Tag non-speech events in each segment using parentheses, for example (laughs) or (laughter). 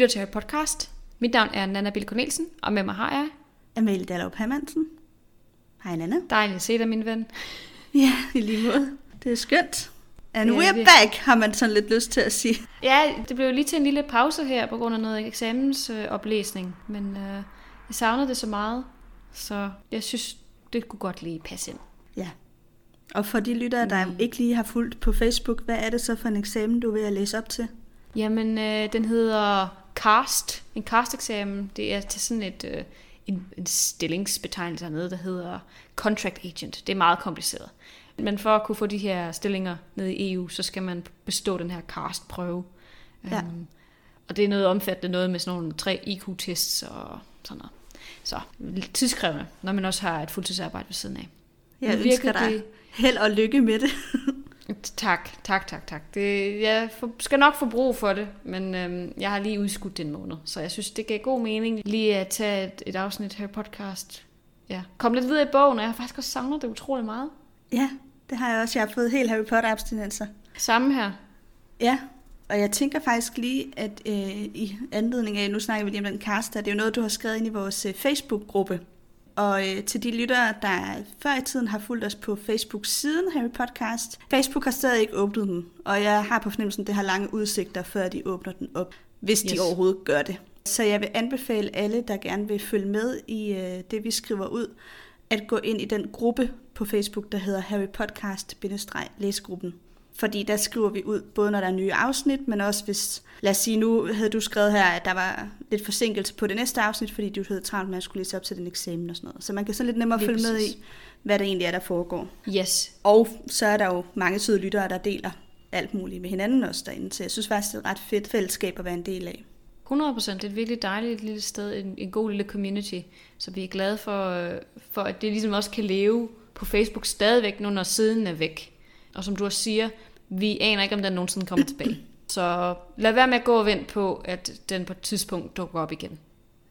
lytter til Harry Podcast. Mit navn er Nana Bill Cornelsen, og med mig har jeg... Amalie Dallrup Hermansen. Hej Nana. Dejligt at se dig, min ven. (laughs) Ja, i lige måde. Det er skønt. And Ja, we're vi- back, har man sådan lidt lyst til at sige. Ja, det blev lige til en lille pause her på grund af noget eksamensoplæsning, men øh, jeg savnede det så meget, så jeg synes, det kunne godt lige passe ind. Ja. Og for de lyttere, der Mm. ikke lige har fulgt på Facebook, hvad er det så for en eksamen, du er ved at læse op til? Jamen, øh, den hedder CAST, en CAST-eksamen. Det er til sådan et, øh, en, en stillingsbetegnelse hernede, der hedder Contract Agent. Det er meget kompliceret. Men for at kunne få de her stillinger ned i EU, så skal man bestå den her CAST-prøve. Ja. Øhm, og det er noget omfattende noget med sådan nogle tre IQ-tests og sådan noget. Så lidt tidskrævende, når man også har et fuldtidsarbejde ved siden af. Jeg ønsker dig det- held og lykke med det. Tak, tak, tak, tak. Det, jeg for, skal nok få brug for det, men øhm, jeg har lige udskudt den måned, så jeg synes, det gav god mening lige at tage et, et afsnit her podcast. Ja, kom lidt videre i bogen, og jeg har faktisk også savnet det utrolig meget. ja, det har jeg også. Jeg har fået helt Harry Potter-abstinenser. Samme her. Ja, og jeg tænker faktisk lige, at øh, i anledning af, nu snakker vi lige om den cast, det er jo noget, du har skrevet ind i vores øh, Facebook-gruppe. Og øh, til de lyttere, der før i tiden har fulgt os på Facebook-siden Harry Podcast, Facebook har stadig ikke åbnet den, og jeg har på fornemmelsen, at det har lange udsigter, før de åbner den op, hvis de Yes. overhovedet gør det. Så jeg vil anbefale alle, der gerne vil følge med i øh, det, vi skriver ud, at gå ind i den gruppe på Facebook, der hedder Harry Podcast-læsegruppen. Fordi der skriver vi ud, både når der er nye afsnit, men også hvis, lad os sige, nu havde du skrevet her, at der var lidt forsinkelse på det næste afsnit, fordi du havde travlt med at skulle læse op til den eksamen og sådan noget. Så man kan så lidt nemmere Lige følge med præcis. i, hvad der egentlig er, der foregår. Yes. Og så er der jo mange søde lyttere, der deler alt muligt med hinanden også derinde, så jeg synes faktisk, det er et ret fedt fællesskab at være en del af. 100 procent. Det er et virkelig dejligt lille sted, en, en god lille community. Så vi er glade for, for, at det ligesom også kan leve på Facebook stadigvæk, nu når siden er væk. Og som du også siger, vi aner ikke, om den nogensinde kommer tilbage. Så lad være med at gå og vente på, at den på et tidspunkt dukker op igen.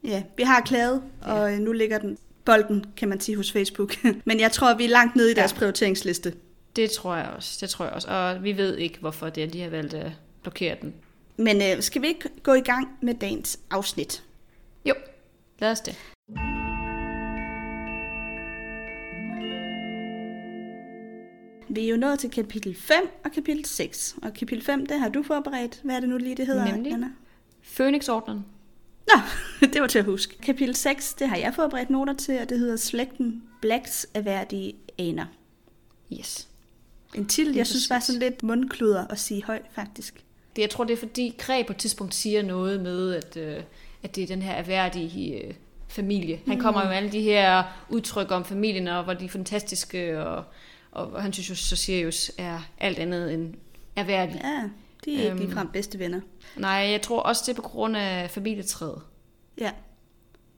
Ja, vi har klaget, og ja. nu ligger den bolden, kan man sige, hos Facebook. (laughs) Men jeg tror, vi er langt nede i deres Ja. prioriteringsliste. Det tror jeg også. Det tror jeg også. Og vi ved ikke, hvorfor det er, de har valgt at blokere den. Men øh, skal vi ikke gå i gang med dagens afsnit? Jo, lad os det. Vi er jo nået til kapitel 5 og kapitel 6. Og kapitel 5, det har du forberedt. Hvad er det nu lige, det hedder, Nemlig. Anna? Phoenix-ordnen. Nå, (laughs) det var til at huske. Kapitel 6, det har jeg forberedt noter til, og det hedder Slægten Blacks erhverdige aner. Yes. En titel, jeg synes var sådan lidt mundkluder at sige højt, faktisk. Det, jeg tror, det er fordi Kræ på et tidspunkt siger noget med, at, øh, at det er den her erhverdige øh, familie. Han kommer jo med alle de her udtryk om familien, og hvor de er fantastiske, og, og han synes jo, så Sirius er alt andet end erhverdig. Ja, de er ikke Øhm. ligefrem bedste venner. Nej, jeg tror også, det er på grund af familietræet. Ja,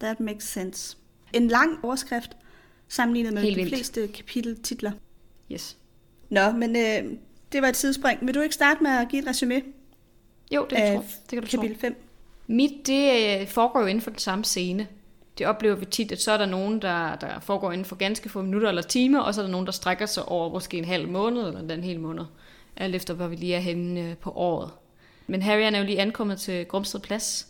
that makes sense. En lang overskrift, sammenlignet med Helt de vildt. fleste kapiteltitler. Yes. Nå, men øh, det var et tidsspring. Vil du ikke starte med at give et resume Jo, det, af tror, det kan du tro. kapitel 5? Mit, det øh, foregår jo inden for den samme scene. Det oplever vi tit, at så er der nogen, der, der foregår inden for ganske få minutter eller timer, og så er der nogen, der strækker sig over måske en halv måned eller den hel måned. Alt efter, hvor vi lige er henne øh, på året. Men Harry han er jo lige ankommet til Grumsted Plads,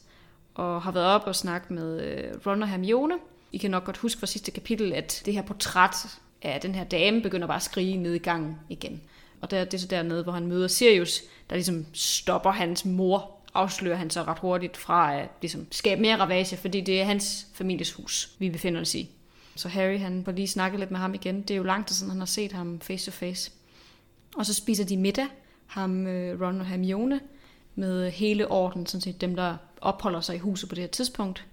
og har været op og snakket med øh, Ron og Hermione. I kan nok godt huske fra sidste kapitel, at det her portræt af den her dame begynder bare at skrige ned i gangen igen. Og der, det er så dernede, hvor han møder Sirius, der ligesom stopper hans mor, afslører han så ret hurtigt fra at ligesom, skabe mere ravage, fordi det er hans families hus, vi befinder os i. Så Harry, han får lige snakket lidt med ham igen. Det er jo lang tid siden, han har set ham face to face. Og så spiser de middag, ham, øh, Ron og Hermione, med hele orden, sådan set dem, der opholder sig i huset på det her tidspunkt.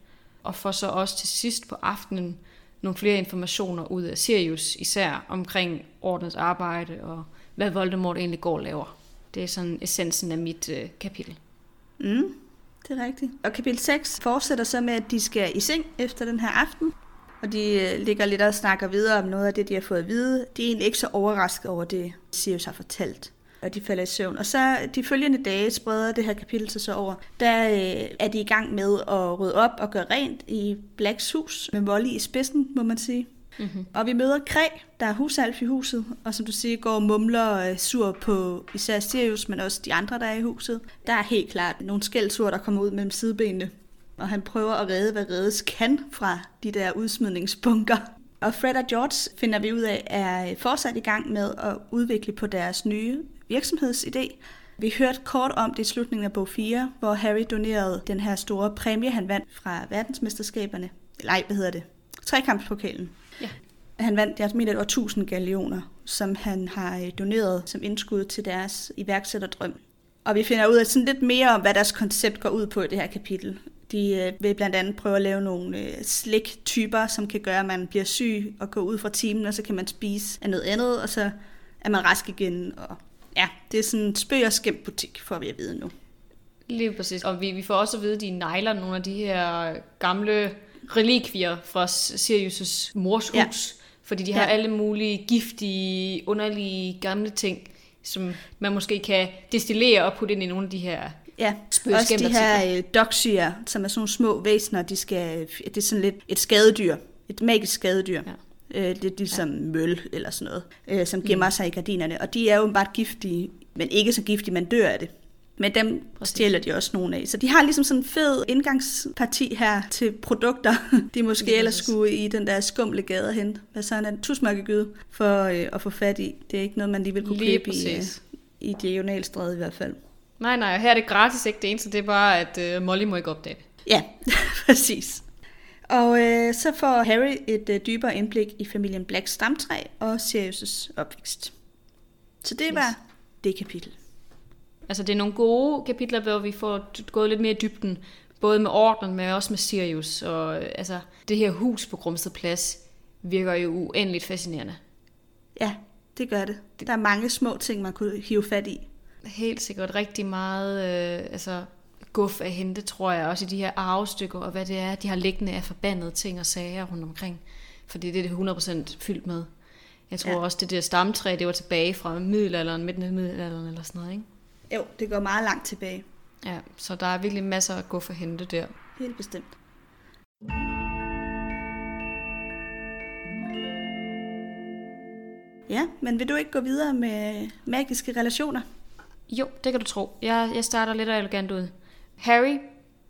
Og får så også til sidst på aftenen nogle flere informationer ud af Sirius, især omkring ordens arbejde og hvad Voldemort egentlig går og laver. Det er sådan essensen af mit øh, kapitel. Mm, det er rigtigt. Og kapitel 6 fortsætter så med, at de skal i seng efter den her aften. Og de øh, ligger lidt og snakker videre om noget af det, de har fået at vide. De er egentlig ikke så overrasket over det, Sirius har fortalt. Og de falder i søvn. Og så de følgende dage spreder det her kapitel sig så over. Der øh, er de i gang med at rydde op og gøre rent i Blacks hus med Molly i spidsen, må man sige. Mm-hmm. Og vi møder Kræ, der er husalf i huset, og som du siger, går og mumler og er sur på især Sirius, men også de andre, der er i huset. Der er helt klart nogle skældsord, der kommer ud mellem sidebenene, og han prøver at redde, hvad reddes kan fra de der udsmidningsbunker. Og Fred og George, finder vi ud af, er fortsat i gang med at udvikle på deres nye virksomhedsidé. Vi hørte kort om det i slutningen af bog 4, hvor Harry donerede den her store præmie, han vandt fra verdensmesterskaberne. Nej, hvad hedder det? Trekampspokalen. Ja. Han vandt, jeg mener, det var 1000 gallioner, som han har øh, doneret som indskud til deres iværksætterdrøm. Og vi finder ud af sådan lidt mere om, hvad deres koncept går ud på i det her kapitel. De øh, vil blandt andet prøve at lave nogle øh, slik-typer, som kan gøre, at man bliver syg og går ud fra timen, og så kan man spise af noget andet, og så er man rask igen. Og ja, det er sådan en spøg og skæmt butik, får vi at vide nu. Lige præcis. Og vi, vi får også at vide, at de nejler nogle af de her gamle relikvier fra Sirius' mors hus. Ja. Fordi de har ja. alle mulige giftige, underlige, gamle ting, som man måske kan destillere og putte ind i nogle af de her Ja, også de her øh, doxier, som er sådan nogle små væsener, de skal, det er sådan lidt et skadedyr, et magisk skadedyr. Ja. Øh, det er ligesom ja. møl eller sådan noget, øh, som gemmer mm. sig i gardinerne. Og de er jo bare giftige, men ikke så giftige, man dør af det. Men dem Præcis. stjæler de også nogle af. Så de har ligesom sådan en fed indgangsparti her til produkter, (laughs) de måske ellers skulle i den der skumle gade hen. Hvad så en tusmørkegyde for øh, at få fat i. Det er ikke noget, man lige vil kunne købe i, øh, i diagonalstræde i hvert fald. Nej, nej, her er det gratis, ikke det eneste, det er bare, at øh, Molly må ikke opdage det. Ja, (laughs) præcis. Og øh, så får Harry et øh, dybere indblik i familien Blacks stamtræ og Sirius' opvækst. Så det yes. var det kapitel. Altså det er nogle gode kapitler, hvor vi får gået lidt mere i dybden, både med ordenen, men også med Sirius. Og øh, altså, det her hus på Grumsted Plads virker jo uendeligt fascinerende. Ja, det gør det. Der er mange små ting, man kunne hive fat i. Helt sikkert rigtig meget øh, altså, guf at hente, tror jeg, også i de her arvestykker, og hvad det er, de har liggende af forbandede ting og sager rundt omkring. Fordi det er det 100% fyldt med. Jeg tror ja. også, det der stamtræ, det var tilbage fra middelalderen, midten af middelalderen eller sådan noget, ikke? Jo, det går meget langt tilbage. Ja, så der er virkelig masser at gå for hente der. Helt bestemt. Ja, men vil du ikke gå videre med magiske relationer? Jo, det kan du tro. Jeg, jeg starter lidt elegant ud. Harry,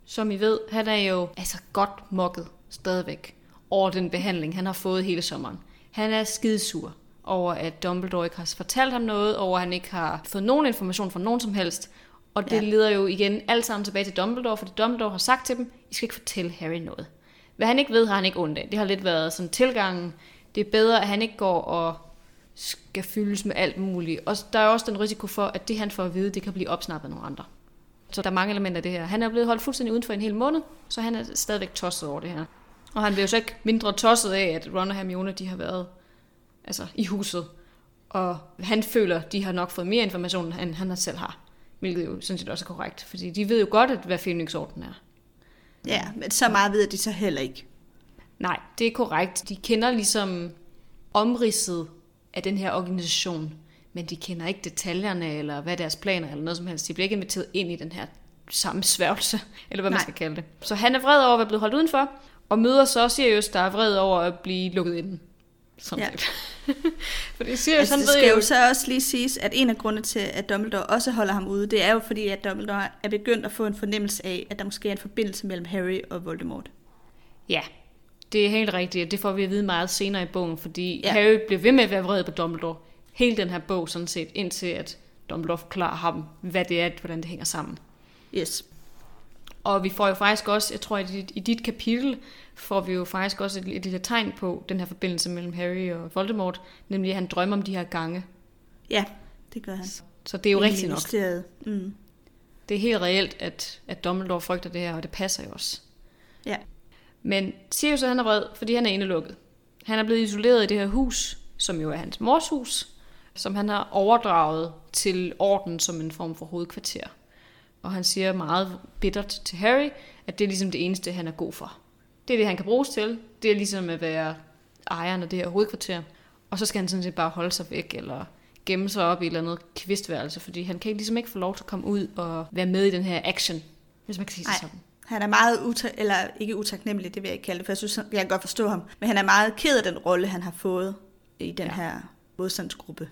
som I ved, han er jo altså godt mokket stadigvæk over den behandling, han har fået hele sommeren. Han er skidesur over, at Dumbledore ikke har fortalt ham noget, over at han ikke har fået nogen information fra nogen som helst. Og det ja. leder jo igen alt sammen tilbage til Dumbledore, fordi Dumbledore har sagt til dem, I skal ikke fortælle Harry noget. Hvad han ikke ved, har han ikke ondt af. Det har lidt været sådan tilgangen. Det er bedre, at han ikke går og skal fyldes med alt muligt. Og der er også den risiko for, at det han får at vide, det kan blive opsnappet af nogle andre. Så der er mange elementer af det her. Han er blevet holdt fuldstændig uden for en hel måned, så han er stadigvæk tosset over det her. Og han bliver jo så ikke mindre tosset af, at Ron og Hermione de har været altså, i huset. Og han føler, de har nok fået mere information, end han selv har. Hvilket jo sådan set også er korrekt. Fordi de ved jo godt, at hvad phoenix er. Ja, men så meget ved de så heller ikke. Nej, det er korrekt. De kender ligesom omridset af den her organisation, men de kender ikke detaljerne, eller hvad deres planer, eller noget som helst. De bliver ikke inviteret ind i den her sværgelse, (laughs) eller hvad Nej. man skal kalde det. Så han er vred over at være blevet holdt udenfor, og møder så Sirius, der er vred over at blive lukket ind. Sådan ja. (laughs) fordi Sirius, altså, han det skal jo så også lige siges, at en af grundene til, at Dumbledore også holder ham ude, det er jo fordi, at Dumbledore er begyndt at få en fornemmelse af, at der måske er en forbindelse mellem Harry og Voldemort. Ja, det er helt rigtigt, det får vi at vide meget senere i bogen, fordi ja. Harry bliver ved med at være vred på Dumbledore. Hele den her bog sådan set, indtil at Dumbledore forklarer ham, hvad det er, hvordan det hænger sammen. Yes. Og vi får jo faktisk også, jeg tror i dit, i dit kapitel, får vi jo faktisk også et, et lille tegn på den her forbindelse mellem Harry og Voldemort, nemlig at han drømmer om de her gange. Ja, det gør han. Så det er jo rigtigt nok. Mm. Det er helt reelt, at, at Dumbledore frygter det her, og det passer jo også. Ja. Men Sirius han er vred, fordi han er indelukket. Han er blevet isoleret i det her hus, som jo er hans mors hus, som han har overdraget til orden som en form for hovedkvarter. Og han siger meget bittert til Harry, at det er ligesom det eneste, han er god for. Det er det, han kan bruges til. Det er ligesom at være ejeren af det her hovedkvarter. Og så skal han sådan set bare holde sig væk, eller gemme sig op i et eller andet kvistværelse, fordi han kan ligesom ikke få lov til at komme ud og være med i den her action, hvis man kan sige det sådan. Han er meget, uta- eller ikke utaknemmelig, det vil jeg ikke kalde det, for jeg synes, jeg kan godt forstå ham. Men han er meget ked af den rolle, han har fået i den ja. her modstandsgruppe.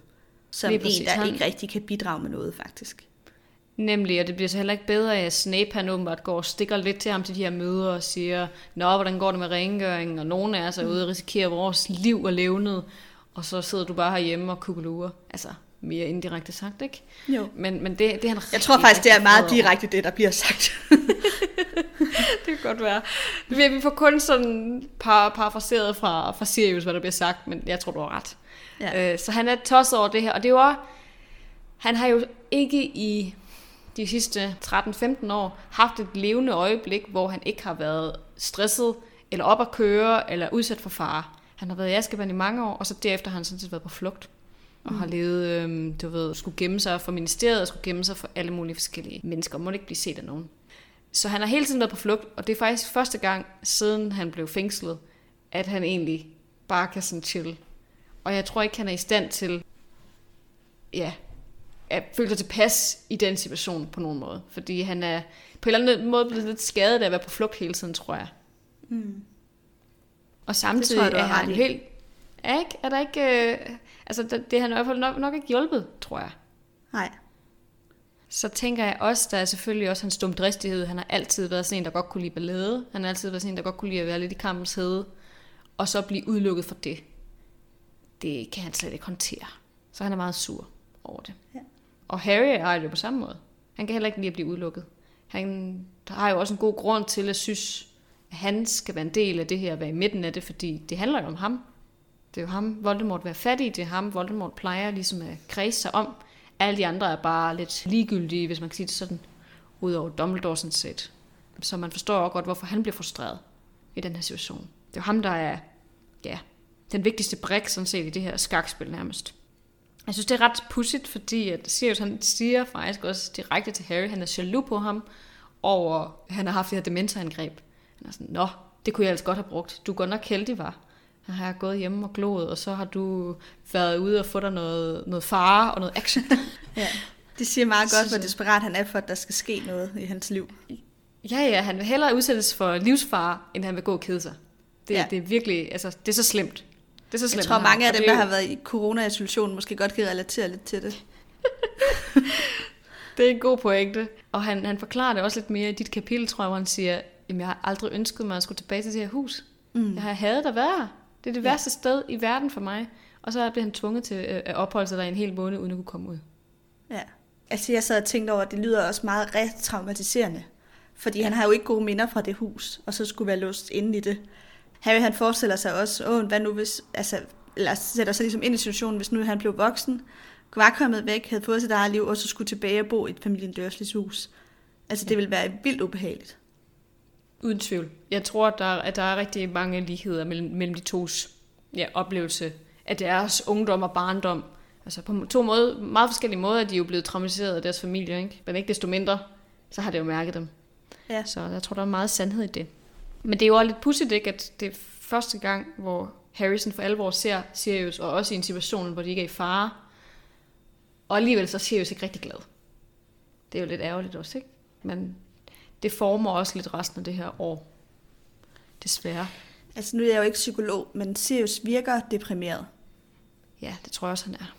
Som en, der Han- ikke rigtig kan bidrage med noget, faktisk. Nemlig, og det bliver så heller ikke bedre af, at Snape han åbenbart går og stikker lidt til ham til de her møder og siger, Nå, hvordan går det med rengøring? Og nogen af os er ude og risikerer vores liv og levnet, og så sidder du bare herhjemme og kukkelurer. Altså, mere indirekte sagt, ikke? Jo. Men, men det, det er han Jeg tror faktisk, det er meget direkte det, der bliver sagt. (laughs) det kan godt være. Vi, vi får kun sådan par, parafraseret fra, fra Sirius, hvad der bliver sagt, men jeg tror, du har ret. Ja. Øh, så han er tosset over det her, og det er jo også, han har jo ikke i de sidste 13-15 år haft et levende øjeblik, hvor han ikke har været stresset, eller op at køre, eller udsat for fare. Han har været i Askeban i mange år, og så derefter har han sådan set været på flugt. Og har levet, øhm, du ved, skulle gemme sig for ministeriet, og skulle gemme sig for alle mulige forskellige mennesker, og må ikke blive set af nogen. Så han har hele tiden været på flugt, og det er faktisk første gang, siden han blev fængslet, at han egentlig bare kan sådan chill. Og jeg tror ikke, han er i stand til, ja, at føle sig tilpas i den situation på nogen måde. Fordi han er på en eller anden måde blevet lidt skadet af at være på flugt hele tiden, tror jeg. Mm. Og samtidig tror jeg, er han helt... Er, ikke, er der ikke... Øh, altså, det, det har han i hvert fald nok, nok ikke hjulpet, tror jeg. Nej. Så tænker jeg også, der er selvfølgelig også hans stumdristighed. Han har altid været sådan en, der godt kunne lide ballade. Han har altid været sådan en, der godt kunne lide at være lidt i kampens hede. Og så blive udelukket for det. Det kan han slet ikke håndtere. Så han er meget sur over det. Ja. Og Harry er det på samme måde. Han kan heller ikke lide at blive udelukket. Han har jo også en god grund til at synes, at han skal være en del af det her, være i midten af det, fordi det handler jo om ham. Det er jo ham, Voldemort vil være fattig, det er ham, Voldemort plejer ligesom at kredse sig om. Alle de andre er bare lidt ligegyldige, hvis man kan sige det sådan, udover Dumbledore sådan set. Så man forstår også godt, hvorfor han bliver frustreret i den her situation. Det er jo ham, der er ja, den vigtigste brik sådan set i det her skakspil nærmest. Jeg synes, det er ret pudsigt, fordi at Sirius han siger faktisk også direkte til Harry, han er jaloux på ham over, han har haft det her dementorangreb. Han er sådan, nå, det kunne jeg altså godt have brugt. Du er godt nok heldig, var. Her har gået hjemme og gloet, og så har du været ude og få dig noget, noget fare og noget action. (laughs) Ja. Det siger meget godt, hvor desperat han er for, at der skal ske noget i hans liv. ja, ja, han vil hellere udsættes for livsfare, end han vil gå og kede sig. Det, ja. det er virkelig, altså, det er så slemt. Det er så Jeg slemt. tror, han har. mange af dem, er der har været i corona-isolation, måske godt kan relatere lidt til det. (laughs) Det er en god pointe. Og han, han forklarer det også lidt mere i dit kapitel, tror jeg, hvor han siger, jamen jeg har aldrig ønsket mig at skulle tilbage til det her hus. Mm. Jeg har hadet at være her. Det er det Ja. værste sted i verden for mig. Og så bliver han tvunget til at opholde sig der en hel måned, uden at kunne komme ud. Ja. Altså, jeg sad og tænkte over, at det lyder også meget retraumatiserende. Fordi han har jo ikke gode minder fra det hus, og så skulle være låst inde i det. Harry, han forestiller sig også, åh, hvad nu hvis, altså, eller sætter sig ligesom ind i situationen, hvis nu han blev voksen, var kommet væk, havde fået sit eget liv, og så skulle tilbage og bo i et familien Dursleys hus. Altså, det ville være vildt ubehageligt. Uden tvivl. Jeg tror, at der, at der er rigtig mange ligheder mellem, mellem de tos ja, oplevelse af deres ungdom og barndom. Altså på to måder, meget forskellige måder er de jo blevet traumatiseret af deres familie, ikke? men ikke desto mindre, så har det jo mærket dem. Ja. Så jeg tror, der er meget sandhed i det. Men det er jo også lidt pudsigt, ikke, at det er første gang, hvor Harrison for alvor ser Sirius, og også i en situation, hvor de ikke er i fare. Og alligevel så er Sirius ikke rigtig glad. Det er jo lidt ærgerligt også, ikke? Men det former også lidt resten af det her år. Desværre. Altså, nu er jeg jo ikke psykolog, men Sirius virker deprimeret. Ja, det tror jeg også, han er.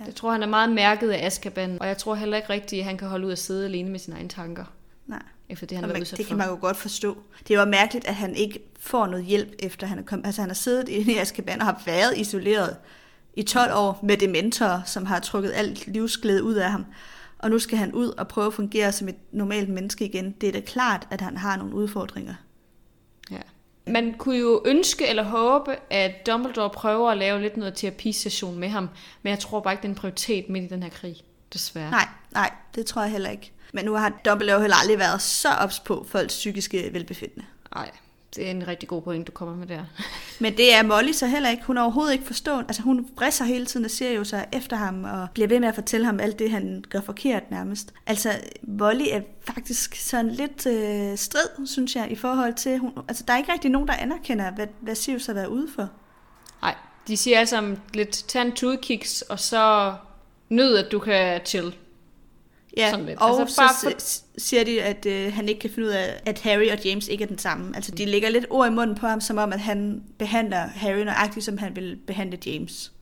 Ja. Det tror jeg, han er meget mærket af Azkaban, og jeg tror heller ikke rigtigt, at han kan holde ud at sidde alene med sine egne tanker, Nej. Efter det, han Og man, udsat det for. kan man jo godt forstå. Det jo mærkeligt, at han ikke får noget hjælp, efter han er kommet. Altså, han har siddet (laughs) inde i Azkaban og har været isoleret i 12 år med dementorer, som har trukket alt livsglæde ud af ham. Og nu skal han ud og prøve at fungere som et normalt menneske igen. Det er da klart, at han har nogle udfordringer. Ja. Man kunne jo ønske eller håbe, at Dumbledore prøver at lave lidt noget terapisession med ham, men jeg tror bare ikke, det er en prioritet midt i den her krig, desværre. Nej, nej, det tror jeg heller ikke. Men nu har Dumbledore heller aldrig været så ops på folks psykiske velbefindende. Nej, det er en rigtig god point, du kommer med der. (laughs) Men det er Molly så heller ikke. Hun er overhovedet ikke forstået. Altså hun brisser hele tiden og ser jo sig efter ham og bliver ved med at fortælle ham alt det, han gør forkert nærmest. Altså Molly er faktisk sådan lidt øh, strid, synes jeg, i forhold til... Hun, altså der er ikke rigtig nogen, der anerkender, hvad, hvad Sirius har været ude for. Nej, de siger altså lidt, tag en tudkiks, og så nyd, at du kan chill. Ja, Sådan lidt. og Altså, så bare for- s- siger de, at øh, han ikke kan finde ud af, at Harry og James ikke er den samme. Altså, de lægger lidt ord i munden på ham, som om, at han behandler Harry nøjagtigt, som han vil behandle James.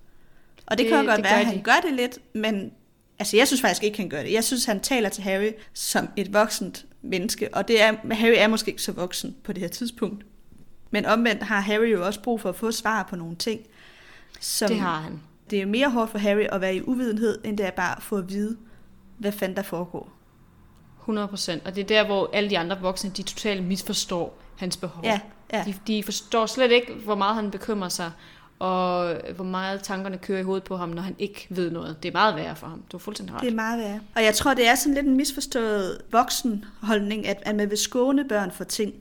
Og det, det kan godt det være, at han de. gør det lidt, men altså, jeg synes faktisk ikke, han gør det. Jeg synes, han taler til Harry som et voksent menneske, og det er, Harry er måske ikke så voksen på det her tidspunkt. Men omvendt har Harry jo også brug for at få svar på nogle ting. Som, Det har han. det er mere hårdt for Harry at være i uvidenhed, end det er bare at få at vide, hvad fanden der foregår. 100 procent. Og det er der, hvor alle de andre voksne, de totalt misforstår hans behov. Ja, ja. De, de forstår slet ikke, hvor meget han bekymrer sig, og hvor meget tankerne kører i hovedet på ham, når han ikke ved noget. Det er meget værre for ham. Du er fuldstændig ret. Det er meget værre. Og jeg tror, det er sådan lidt en misforstået voksenholdning, at, at man vil skåne børn for ting.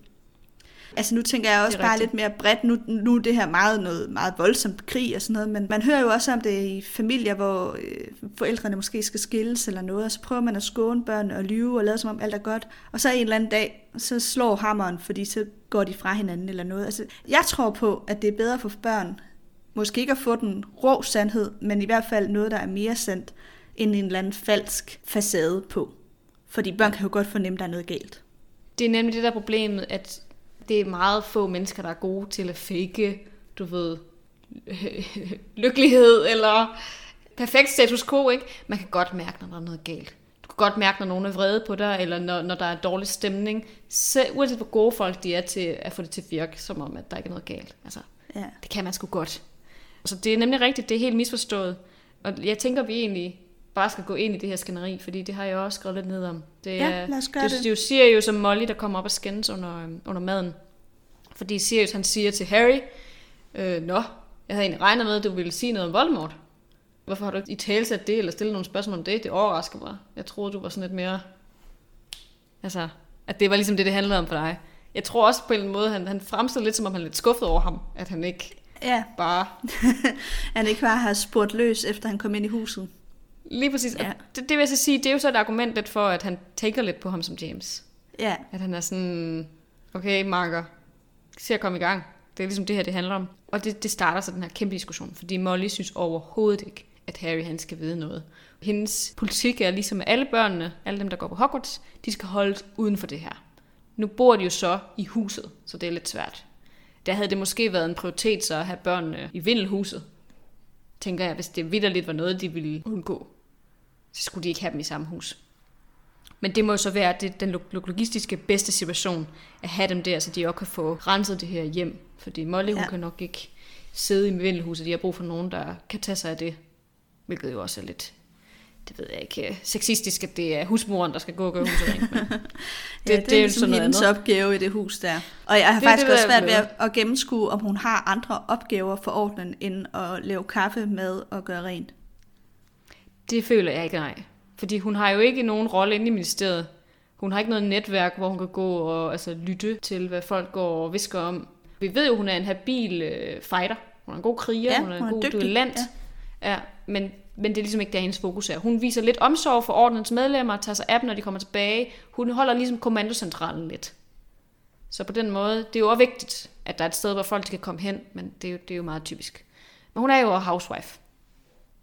Altså nu tænker jeg også bare rigtigt. lidt mere bredt. Nu, nu er det her meget, noget, meget voldsomt krig og sådan noget, men man hører jo også om det i familier, hvor øh, forældrene måske skal skilles eller noget, og så prøver man at skåne børn og lyve og lade som om alt er godt. Og så en eller anden dag, så slår hammeren, fordi så går de fra hinanden eller noget. Altså, jeg tror på, at det er bedre for børn, måske ikke at få den rå sandhed, men i hvert fald noget, der er mere sandt, end en eller anden falsk facade på. Fordi børn kan jo godt fornemme, at der er noget galt. Det er nemlig det der er problemet, at det er meget få mennesker, der er gode til at fake, du ved, (laughs) lykkelighed eller perfekt status quo, ikke? Man kan godt mærke, når der er noget galt. Du kan godt mærke, når nogen er vrede på dig, eller når, når der er dårlig stemning. Så, uanset hvor gode folk de er til at få det til at virke, som om, at der ikke er noget galt. Altså, Ja. det kan man sgu godt. Så det er nemlig rigtigt, det er helt misforstået. Og jeg tænker, vi egentlig bare skal gå ind i det her skænderi, fordi det har jeg også skrevet lidt ned om. Det, Ja, er- lad os gøre det, det. det. siger jo som Molly, der kommer op og skændes under, øhm, under maden. Fordi Sirius, han siger til Harry, øh, Nå, jeg havde egentlig regnet med, at du ville sige noget om Voldemort. Hvorfor har du ikke i talsat det, eller stillet nogle spørgsmål om det? Det overrasker mig. Jeg troede, du var sådan lidt mere... Altså, at det var ligesom det, det handlede om for dig. Jeg tror også på en eller anden måde, han, han fremstillede lidt, som om han er lidt skuffet over ham. At han ikke Ja, bare... (laughs) han ikke bare har spurgt løs, efter han kom ind i huset. Lige præcis. Ja. Det, det vil jeg så sige, det er jo så et argument lidt for, at han tænker lidt på ham som James. Ja, At han er sådan, okay, Marker, se at komme i gang. Det er ligesom det her, det handler om. Og det, det starter så den her kæmpe diskussion, fordi Molly synes overhovedet ikke, at Harry han skal vide noget. Hendes politik er ligesom med alle børnene, alle dem, der går på Hogwarts, de skal holdes uden for det her. Nu bor de jo så i huset, så det er lidt svært. Der havde det måske været en prioritet så at have børnene i vindelhuset. Tænker jeg, hvis det vidderligt var noget, de ville undgå, så skulle de ikke have dem i samme hus. Men det må jo så være det, den lo- logistiske bedste situation, at have dem der, så de også kan få renset det her hjem. Fordi Molly, hun Ja. kan nok ikke sidde i vindelhuset. De har brug for nogen, der kan tage sig af det. Hvilket jo også er lidt, det ved jeg ikke, sexistisk, at det er husmoren, der skal gå og gøre huset rent. Men (laughs) det, ja, det, det er ligesom noget hendes andet. opgave i det hus der. Og jeg har Det faktisk det, også svært ved at, at gennemskue, om hun har andre opgaver for ordenen, end at lave kaffe, mad og gøre rent. Det føler jeg ikke, nej. Fordi hun har jo ikke nogen rolle inde i ministeriet. Hun har ikke noget netværk, hvor hun kan gå og altså, lytte til, hvad folk går og visker om. Vi ved jo, hun er en habil øh, fighter. Hun er en god kriger, Ja, hun er en hun er god dygtig, duellant. Ja. ja men, men det er ligesom ikke der, hendes fokus er. Hun viser lidt omsorg for ordens medlemmer, tager sig af dem, når de kommer tilbage. Hun holder ligesom kommandocentralen lidt. Så på den måde, det er jo også vigtigt, at der er et sted, hvor folk kan komme hen, men det er jo, det er jo meget typisk. Men hun er jo housewife.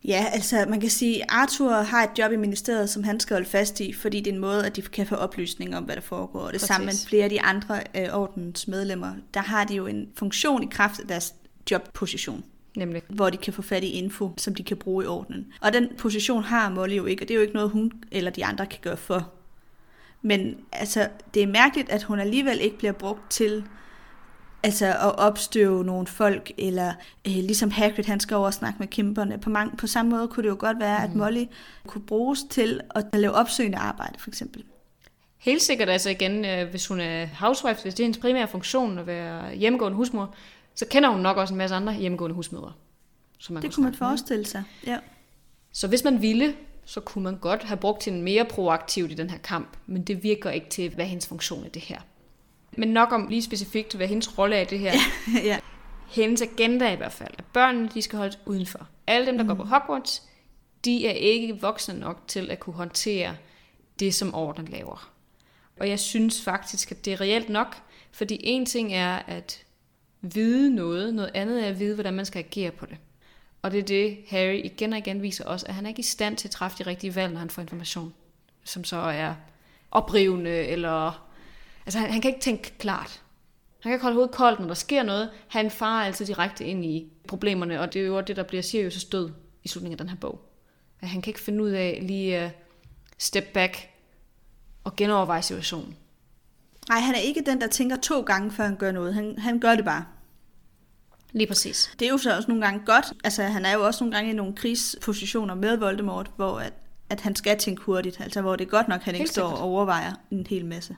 Ja, altså man kan sige, at Arthur har et job i ministeriet, som han skal holde fast i, fordi det er en måde, at de kan få oplysning om, hvad der foregår. Og det Præcis. samme med flere af de andre øh, ordens medlemmer. Der har de jo en funktion i kraft af deres jobposition. Nemlig. hvor de kan få fat i info, som de kan bruge i ordenen. Og den position har Molly jo ikke, og det er jo ikke noget, hun eller de andre kan gøre for. Men altså, det er mærkeligt, at hun alligevel ikke bliver brugt til altså at opstøve nogle folk, eller øh, ligesom Hagrid, han skal over og snakke med kæmperne. På, mange, på samme måde kunne det jo godt være, mm. at Molly kunne bruges til at lave opsøgende arbejde, for eksempel. Helt sikkert altså igen, øh, hvis hun er housewife, hvis det er hendes primære funktion at være hjemmegående husmor, så kender hun nok også en masse andre hjemmegående husmødre. Som man Det kunne man snakke med. forestille sig. Ja. Så hvis man ville, så kunne man godt have brugt hende mere proaktivt i den her kamp, men det virker ikke til, hvad hendes funktion er det her. Men nok om lige specifikt, hvad hendes rolle er i det her. (laughs) ja. Hendes agenda i hvert fald, at børnene de skal holdes udenfor. Alle dem, der mm. går på Hogwarts, de er ikke voksne nok til at kunne håndtere det, som orden laver. Og jeg synes faktisk, at det er reelt nok, fordi en ting er at vide noget, noget andet er at vide, hvordan man skal agere på det. Og det er det, Harry igen og igen viser os, at han er ikke i stand til at træffe de rigtige valg, når han får information. som så er oprivende, eller... Altså, han, han kan ikke tænke klart. Han kan ikke holde hovedet koldt, når der sker noget. Han farer altid direkte ind i problemerne, og det er jo det, der bliver Sirius' død i slutningen af den her bog. At han kan ikke finde ud af lige uh, step back og genoverveje situationen. Nej, han er ikke den, der tænker to gange, før han gør noget. Han, han gør det bare. Lige præcis. Det er jo så også nogle gange godt. Altså, han er jo også nogle gange i nogle krigspositioner med Voldemort, hvor at, at han skal tænke hurtigt. Altså, hvor det er godt nok, at han ikke står og overvejer en hel masse.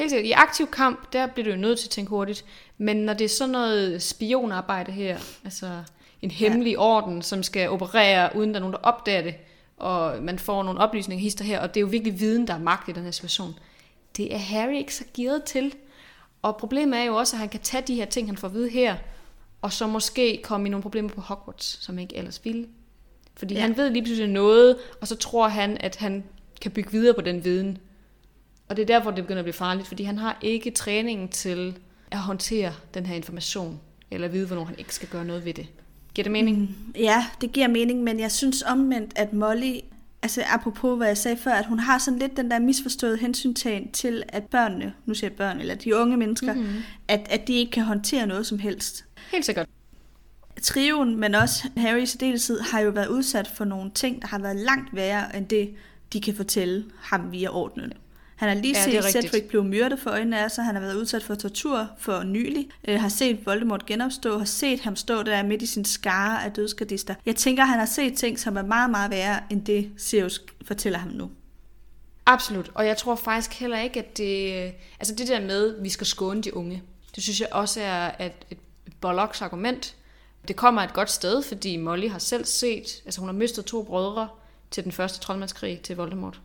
Helt sikkert. I aktiv kamp, der bliver du jo nødt til at tænke hurtigt. Men når det er sådan noget spionarbejde her, altså en hemmelig ja. orden, som skal operere, uden der er nogen, der opdager det, og man får nogle oplysninger hister her, og det er jo virkelig viden, der er magt i den her situation. Det er Harry ikke så gearet til. Og problemet er jo også, at han kan tage de her ting, han får at vide her, og så måske komme i nogle problemer på Hogwarts, som han ikke ellers ville. Fordi ja. Han ved lige pludselig noget, og så tror han, at han kan bygge videre på den viden. Og det er derfor, det begynder at blive farligt, fordi han har ikke træningen til at håndtere den her information, eller vide, hvornår han ikke skal gøre noget ved det. Giver det mening? Mm. Ja, det giver mening, men jeg synes omvendt, at Molly, altså apropos hvad jeg sagde før, at hun har sådan lidt den der misforståede hensyntagen til, at børnene, nu siger jeg børn, eller de unge mennesker, Mhm. mm-hmm. at, at de ikke kan håndtere noget som helst. Helt sikkert. Trioen, men også Harry i særdeleshed, har jo været udsat for nogle ting, der har været langt værre, end det, de kan fortælle ham via ordnene. Han har lige Ja, set. Cedric blive myrdet for øjnene af sig, han har været udsat for tortur for nylig, øh, har set Voldemort genopstå, har set ham stå der midt i sin skare af dødsgardister. Jeg tænker, han har set ting, som er meget, meget værre, end det Sirius fortæller ham nu. Absolut. Og jeg tror faktisk heller ikke, at det... Altså det der med, at vi skal skåne de unge, det synes jeg også er et, et Bollocks argument. Det kommer et godt sted, fordi Molly har selv set... Altså hun har mistet to brødre til den første troldmandskrig til Voldemort.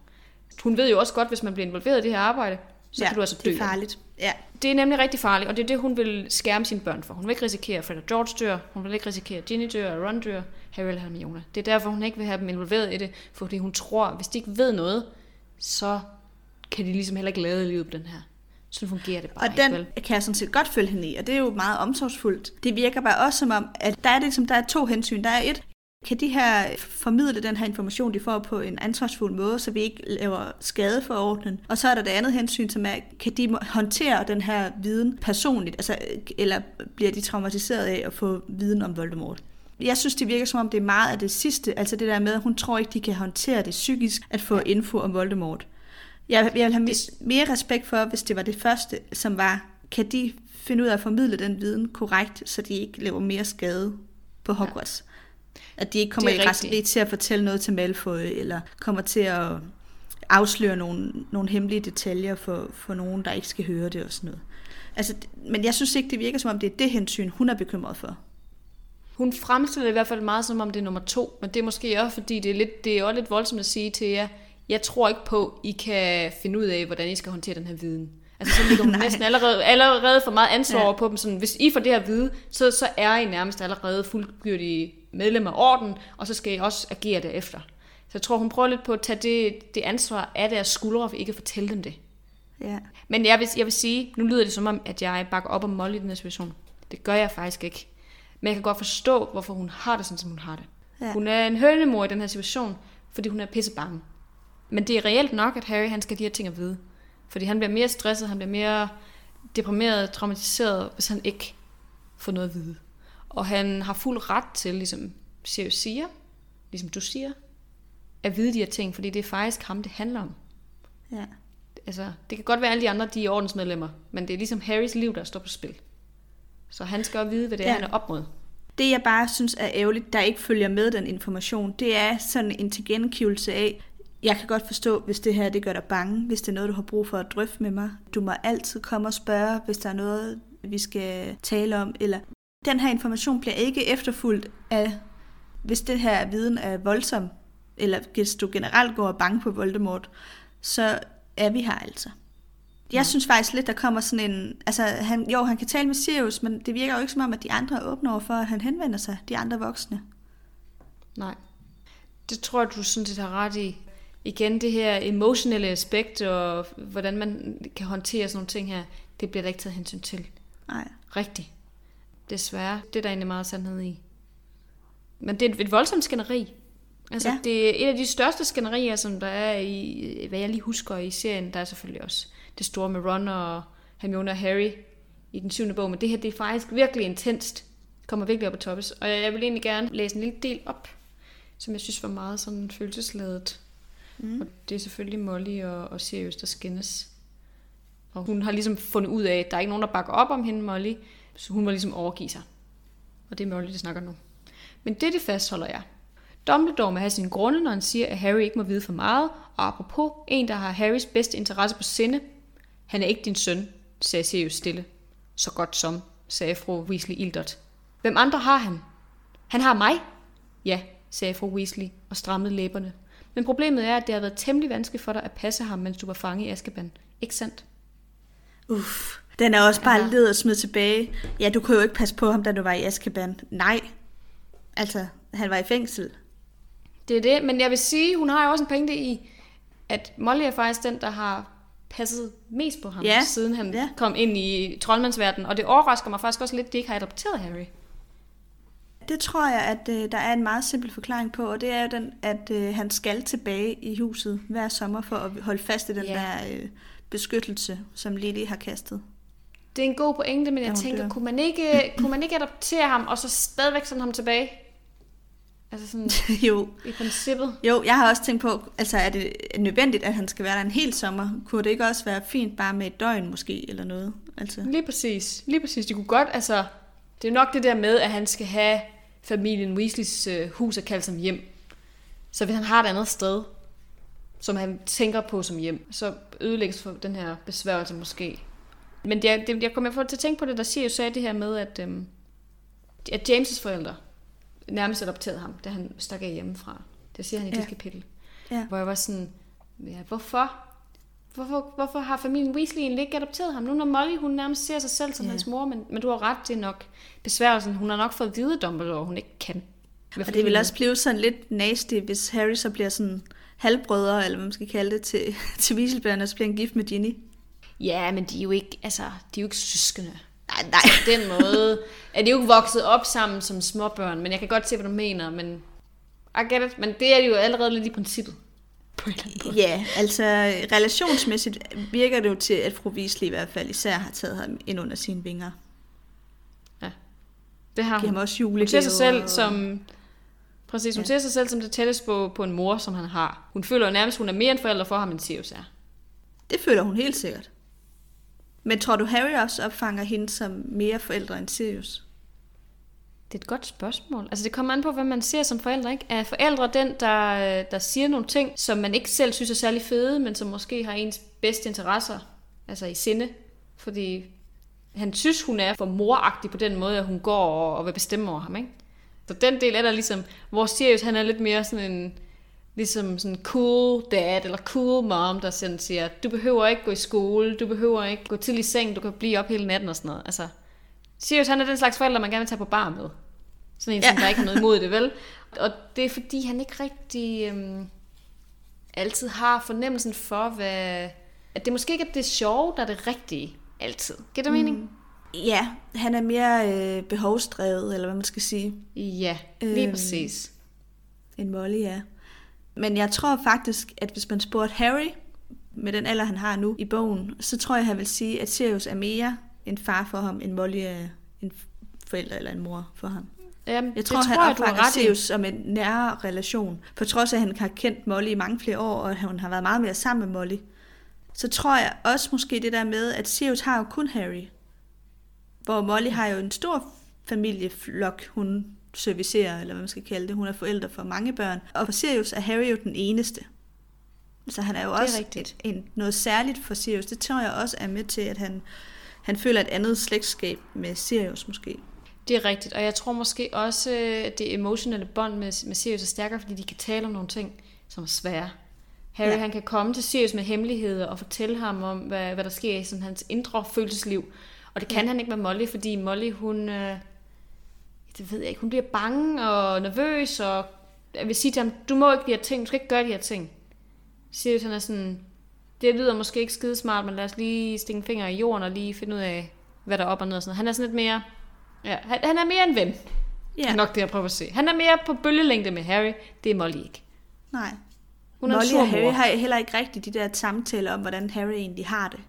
Hun ved jo også godt, hvis man bliver involveret i det her arbejde, så ja, kan du altså dø. det er farligt. Ja. Det er nemlig rigtig farligt, og det er det, hun vil skærme sine børn for. Hun vil ikke risikere, at Fred og George dør. Hun vil ikke risikere, at Ginny dør, og Ron dør, Harry eller Hermione. Det er derfor, hun ikke vil have dem involveret i det, fordi hun tror, at hvis de ikke ved noget, så kan de ligesom heller ikke lade livet på den her. Så fungerer det bare Og ikke, den vel? kan jeg sådan set godt følge hende i, og det er jo meget omsorgsfuldt. Det virker bare også som om, at der er, det, som, der er to hensyn. Der er et, kan de her formidle den her information, de får på en ansvarsfuld måde, så vi ikke laver skade for ordenen. Og så er der det andet hensyn, som er, kan de håndtere den her viden personligt, altså, eller bliver de traumatiseret af at få viden om Voldemort? Jeg synes, det virker som om, det er meget af det sidste, altså det der med, at hun tror ikke, de kan håndtere det psykisk, at få info om Voldemort. Jeg, jeg vil have mere respekt for, hvis det var det første, som var, kan de finde ud af at formidle den viden korrekt, så de ikke laver mere skade på Hogwarts. Ja. At de ikke kommer er i raseri til at fortælle noget til Malfoy, eller kommer til at afsløre nogle, nogle hemmelige detaljer for, for nogen, der ikke skal høre det og sådan noget. Altså, men jeg synes ikke, det virker som om, det er det hensyn, hun er bekymret for. Hun fremstiller det i hvert fald meget som om det er nummer to, men det er måske også fordi, det er, lidt, det er også lidt voldsomt at sige til jer, jeg tror ikke på, I kan finde ud af, hvordan I skal håndtere den her viden. Altså så ligger (laughs) hun næsten allerede, allerede for meget ansvar Ja. på dem. Sådan, hvis I får det her at vide, så, så er I nærmest allerede fuldgyldige medlemmer af orden, og så skal I også agere derefter. Så jeg tror, hun prøver lidt på at tage det, det ansvar af deres skuldre, for ikke at fortælle dem det. Ja. Men jeg vil, jeg vil sige, nu lyder det som om, at jeg bakker op om Molly i den her situation. Det gør jeg faktisk ikke. Men jeg kan godt forstå, hvorfor hun har det sådan, som hun har det. Ja. Hun er en hønemor i den her situation, fordi hun er pisse bange. Men det er reelt nok, at Harry han skal de her ting at vide. Fordi han bliver mere stresset, han bliver mere deprimeret, traumatiseret, hvis han ikke får noget at vide. Og han har fuld ret til, ligesom Sirius siger, ligesom du siger, at vide de her ting, fordi det er faktisk ham, det handler om. ja. Altså, det kan godt være, at alle de andre, de er ordensmedlemmer, men det er ligesom Harrys liv, der står på spil. Så han skal jo vide, hvad det er, ja. han er op mod. Det jeg bare synes er ærgerligt, der ikke følger med den information, det er sådan en tilgengivelse af, jeg kan godt forstå, hvis det her det gør dig bange, hvis det er noget, du har brug for at drøfte med mig. Du må altid komme og spørge, hvis der er noget, vi skal tale om. Eller den her information bliver ikke efterfulgt af, hvis det her viden er voldsom, eller hvis du generelt går og bange på Voldemort, så er vi her altså. Jeg Ja. synes faktisk lidt, der kommer sådan en... Altså, han, jo, han kan tale med Sirius, men det virker jo ikke som om, at de andre er åbne over for, at han henvender sig, de andre voksne. Nej. Det tror jeg, du sådan set har ret i. Igen, det her emotionelle aspekt, og hvordan man kan håndtere sådan nogle ting her, det bliver der ikke taget hensyn til. Nej. Rigtigt. Desværre. Det er der egentlig meget sandhed i. Men det er et, et voldsomt skænderi. Altså, Ja. ja. det er et af de største skænderier, som der er i, hvad jeg lige husker i serien. Der er selvfølgelig også det store med Ron og Hermione og Harry i den syvende bog, men det her, det er faktisk virkelig intenst. Kommer virkelig op på toppes. Og jeg vil egentlig gerne læse en lille del op, som jeg synes var meget sådan følelsesladet. Mm. Og det er selvfølgelig Molly og, og Sirius, der skændes. Og hun har ligesom fundet ud af, at der er ikke nogen, der bakker op om hende, Molly. Så hun må ligesom overgive sig. Og det er Molly, der snakker nu. Men det, det fastholder jeg. Dumbledore må have sin grunde, når han siger, at Harry ikke må vide for meget. Og apropos, en, der har Harrys bedste interesse på sinde. Han er ikke din søn, sagde Sirius stille. Så godt som, sagde fru Weasley ildert. Hvem andre har han? Han har mig? Ja, sagde fru Weasley og strammede læberne. Men problemet er, at det har været temmelig vanskeligt for dig at passe ham, mens du var fanget i Askeban. Ikke sandt? Uff, den er også bare Ja. led og smid tilbage. Ja, du kunne jo ikke passe på ham, da du var i Azkaban. Nej. Altså, han var i fængsel. Det er det, men jeg vil sige, hun har jo også en pointe i, at Molly er faktisk den, der har passet mest på ham, Ja, siden han ja. kom ind i troldmandsverdenen. Og det overrasker mig faktisk også lidt, at de ikke har adopteret Harry. Det tror jeg, at øh, der er en meget simpel forklaring på, og det er jo den, at øh, han skal tilbage i huset hver sommer for at holde fast i den Ja. der øh, beskyttelse, som Lily har kastet. Det er en god pointe, men Ja, jeg hun tænker, dør. kunne man, ikke, (clears throat) kunne man ikke adoptere ham, og så stadigvæk sende ham tilbage? Altså sådan (laughs) jo, i princippet. jo, jeg har også tænkt på, altså er det nødvendigt, at han skal være der en hel sommer? Kunne det ikke også være fint bare med et døgn måske, eller noget? Altså, Lige præcis. Lige præcis. De kunne godt, altså... Det er nok det der med, at han skal have familien Weasleys øh, hus og kalde som hjem. Så hvis han har et andet sted, som han tænker på som hjem, så ødelægges for den her besværgelse måske. Men det, det, jeg kommer til at tænke på det, der siger jo sagde det her med, at, øhm, at James' forældre nærmest adopterede ham, da han stak af hjemmefra. Det siger han i Ja. det kapitel. ja. Hvor jeg var sådan, ja, hvorfor? Hvorfor, hvorfor har familien Weasley egentlig ikke adopteret ham? Nu når Molly, hun nærmest ser sig selv som ja. hans mor, men, men du har ret, det er nok besværgelsen. Hun har nok fået at vide, Dumbledore, hun ikke kan. Og det vil også blive sådan lidt nasty, hvis Harry så bliver sådan halvbrødre, eller hvad man skal kalde det, til, (laughs) til Weasley-børnene, og så bliver han gift med Ginny. Ja, men de er jo ikke, altså, de er jo ikke søskende. Nej, nej. På den måde er de jo ikke vokset op sammen som småbørn, men jeg kan godt se, hvad du mener, men I get it. Men det er de jo allerede lidt i princippet. På. Ja, altså relationsmæssigt virker det jo til, at fru Weasley i hvert fald især har taget ham ind under sine vinger. Det har Giver hun. ham også Hun julegaver. ser sig selv og- som... Præcis, hun Ja. ser sig selv som det tætteste på, på en mor, som han har. Hun føler jo nærmest, hun er mere en forælder for ham, end Sirius er. Det føler hun helt sikkert. Men tror du, Harry også opfanger hende som mere forældre end Sirius? Det er et godt spørgsmål. Altså det kommer an på, hvad man ser som forældre, ikke? Er forældre den, der, der siger nogle ting, som man ikke selv synes er særlig fede, men som måske har ens bedste interesser, altså i sinde? Fordi han synes, hun er for moragtig på den måde, at hun går og, og vil bestemme over ham, ikke? Så den del er der ligesom, hvor Sirius, han er lidt mere sådan en, ligesom sådan cool dad, eller cool mom, der sådan siger, du behøver ikke gå i skole, du behøver ikke gå tidlig i seng, du kan blive op hele natten og sådan noget. Altså, Sirius, han er den slags forælder, man gerne vil tage på bar med. Sådan en, ja. som der ikke har noget imod det, vel? Og det er fordi, han ikke rigtig øhm, altid har fornemmelsen for, hvad... At det måske ikke er det sjove, der er det rigtige altid. Giver det mening? Ja, han er mere øh, behovsdrevet, eller hvad man skal sige, Ja, lige Øhm. præcis. end Molly er. Men jeg tror faktisk, at hvis man spurgte Harry, med den alder, han har nu i bogen, så tror jeg, han vil sige, at Sirius er mere en far for ham, end Molly er en forælder eller en mor for ham. Jamen, Jeg tror, det han tror opfanger ret. Sirius som en nær relation. På trods af, at han har kendt Molly i mange flere år, og at hun har været meget mere sammen med Molly. Så tror jeg også måske det der med, at Sirius har jo kun Harry. Hvor Molly har jo en stor familieflok, hun servicerer, eller hvad man skal kalde det. Hun er forældre for mange børn. Og for Sirius er Harry jo den eneste. Så han er jo er også rigtigt. en, noget særligt for Sirius. Det tror jeg også er med til, at han, han føler et andet slægtskab med Sirius måske. Det er rigtigt, og jeg tror måske også, at det emotionelle bånd med, med Sirius er stærkere, fordi de kan tale om nogle ting, som er svære. Harry, ja. han kan komme til Sirius med hemmeligheder og fortælle ham om, hvad, hvad der sker i sådan, hans indre følelsesliv. Og det kan Ja. han ikke med Molly, fordi Molly, hun, øh, det ved jeg ikke, hun bliver bange og nervøs, og jeg vil sige til ham, du må ikke de her ting, du skal ikke gøre de her ting. Sirius, han er sådan, det lyder måske ikke skide smart, men lad os lige stikke en finger i jorden og lige finde ud af, hvad der er op og ned og sådan noget. Han er sådan lidt mere, ja, han, han er mere en ven. Ja. Er nok det, jeg prøver at se. Han er mere på bølgelængde med Harry. Det er Molly ikke. Nej. Hun er Molly en og Harry har heller ikke rigtig de der samtaler om, hvordan Harry egentlig har det.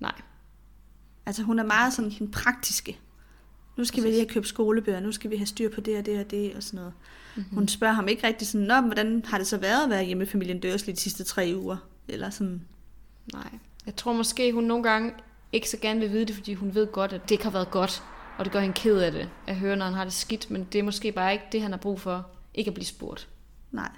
Nej. Altså hun er meget sådan den praktiske. Nu skal vi lige have købt skolebøger, nu skal vi have styr på det og det og det og sådan noget. Mm-hmm. Hun spørger ham ikke rigtig sådan, Nå, hvordan har det så været at være hjemme i familien Dursley de sidste tre uger? Eller sådan, Nej. Jeg tror måske, hun nogle gange ikke så gerne vil vide det, fordi hun ved godt, at det ikke har været godt. Og det gør hende ked af det, at høre, når han har det skidt. Men det er måske bare ikke det, han har brug for. Ikke at blive spurgt. nej.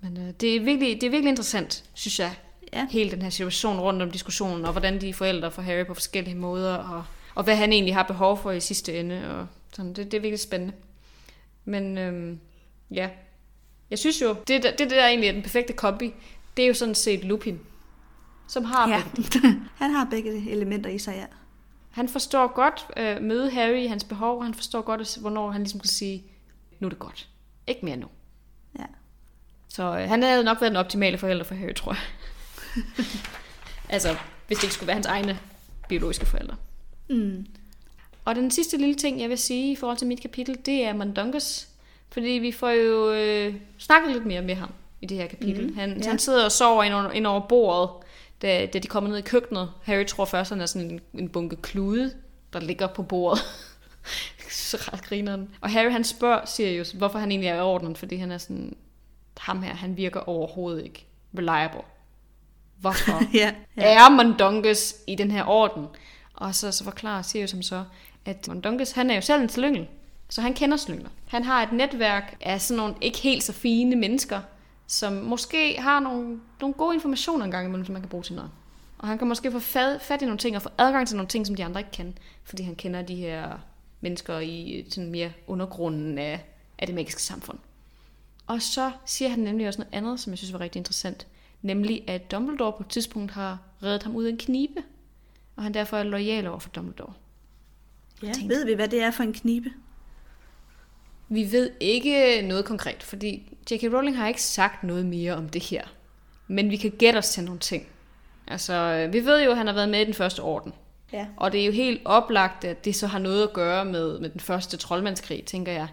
Men øh, det, er virkelig, det er virkelig interessant, synes jeg. Ja. Hele den her situation rundt om diskussionen, og hvordan de er forældre for Harry på forskellige måder, og, og hvad han egentlig har behov for i sidste ende. Og sådan. Det, det er virkelig spændende. Men øhm, ja, jeg synes jo, det, der- det der egentlig er den perfekte kombi, det er jo sådan set Lupin, som har Ja. begge (laughs) Han har begge elementer i sig, ja. Han forstår godt øh, møde Harry i hans behov, og han forstår godt, hvornår han ligesom kan sige, nu er det godt. Ikke mere nu. ja. Så øh, han havde nok været den optimale forælder for Harry, tror jeg. (laughs) altså, hvis det ikke skulle være hans egne biologiske forældre. Mm. Og den sidste lille ting, jeg vil sige i forhold til mit kapitel, det er Mondungus. Fordi vi får jo øh, snakket lidt mere med ham i det her kapitel. Mm, han, ja. han sidder og sover ind over, ind over bordet, da, da de kommer ned i køkkenet. Harry tror først, han er sådan en, en bunke klude, der ligger på bordet. (laughs) så ret grineren. Og Harry han spørger Sirius, hvorfor han egentlig er i orden, fordi han er sådan, ham her, han virker overhovedet ikke reliable. Hvorfor? (laughs) ja. ja. er Mondungus i den her orden? Og så, så forklarer Sirius som så, at Mondungus, han er jo selv en slyngel, så han kender slyngler. Han har et netværk af sådan nogle ikke helt så fine mennesker, som måske har nogle, nogle gode informationer engang imellem, som man kan bruge til noget. Og han kan måske få fat, fat i nogle ting og få adgang til nogle ting, som de andre ikke kan, fordi han kender de her mennesker i sådan mere undergrunden af, af det magiske samfund. Og så siger han nemlig også noget andet, som jeg synes var rigtig interessant. Nemlig, at Dumbledore på et tidspunkt har reddet ham ud af en knibe. Og han derfor er lojal over for Dumbledore. ja. tænkte- Ved vi, hvad det er for en knibe? Vi ved ikke noget konkret, fordi J.K. Rowling har ikke sagt noget mere om det her. Men vi kan gætte os til nogle ting. Altså, vi ved jo, at han har været med i den første orden. Ja. Og det er jo helt oplagt, at det så har noget at gøre med, med den første troldmandskrig, tænker jeg.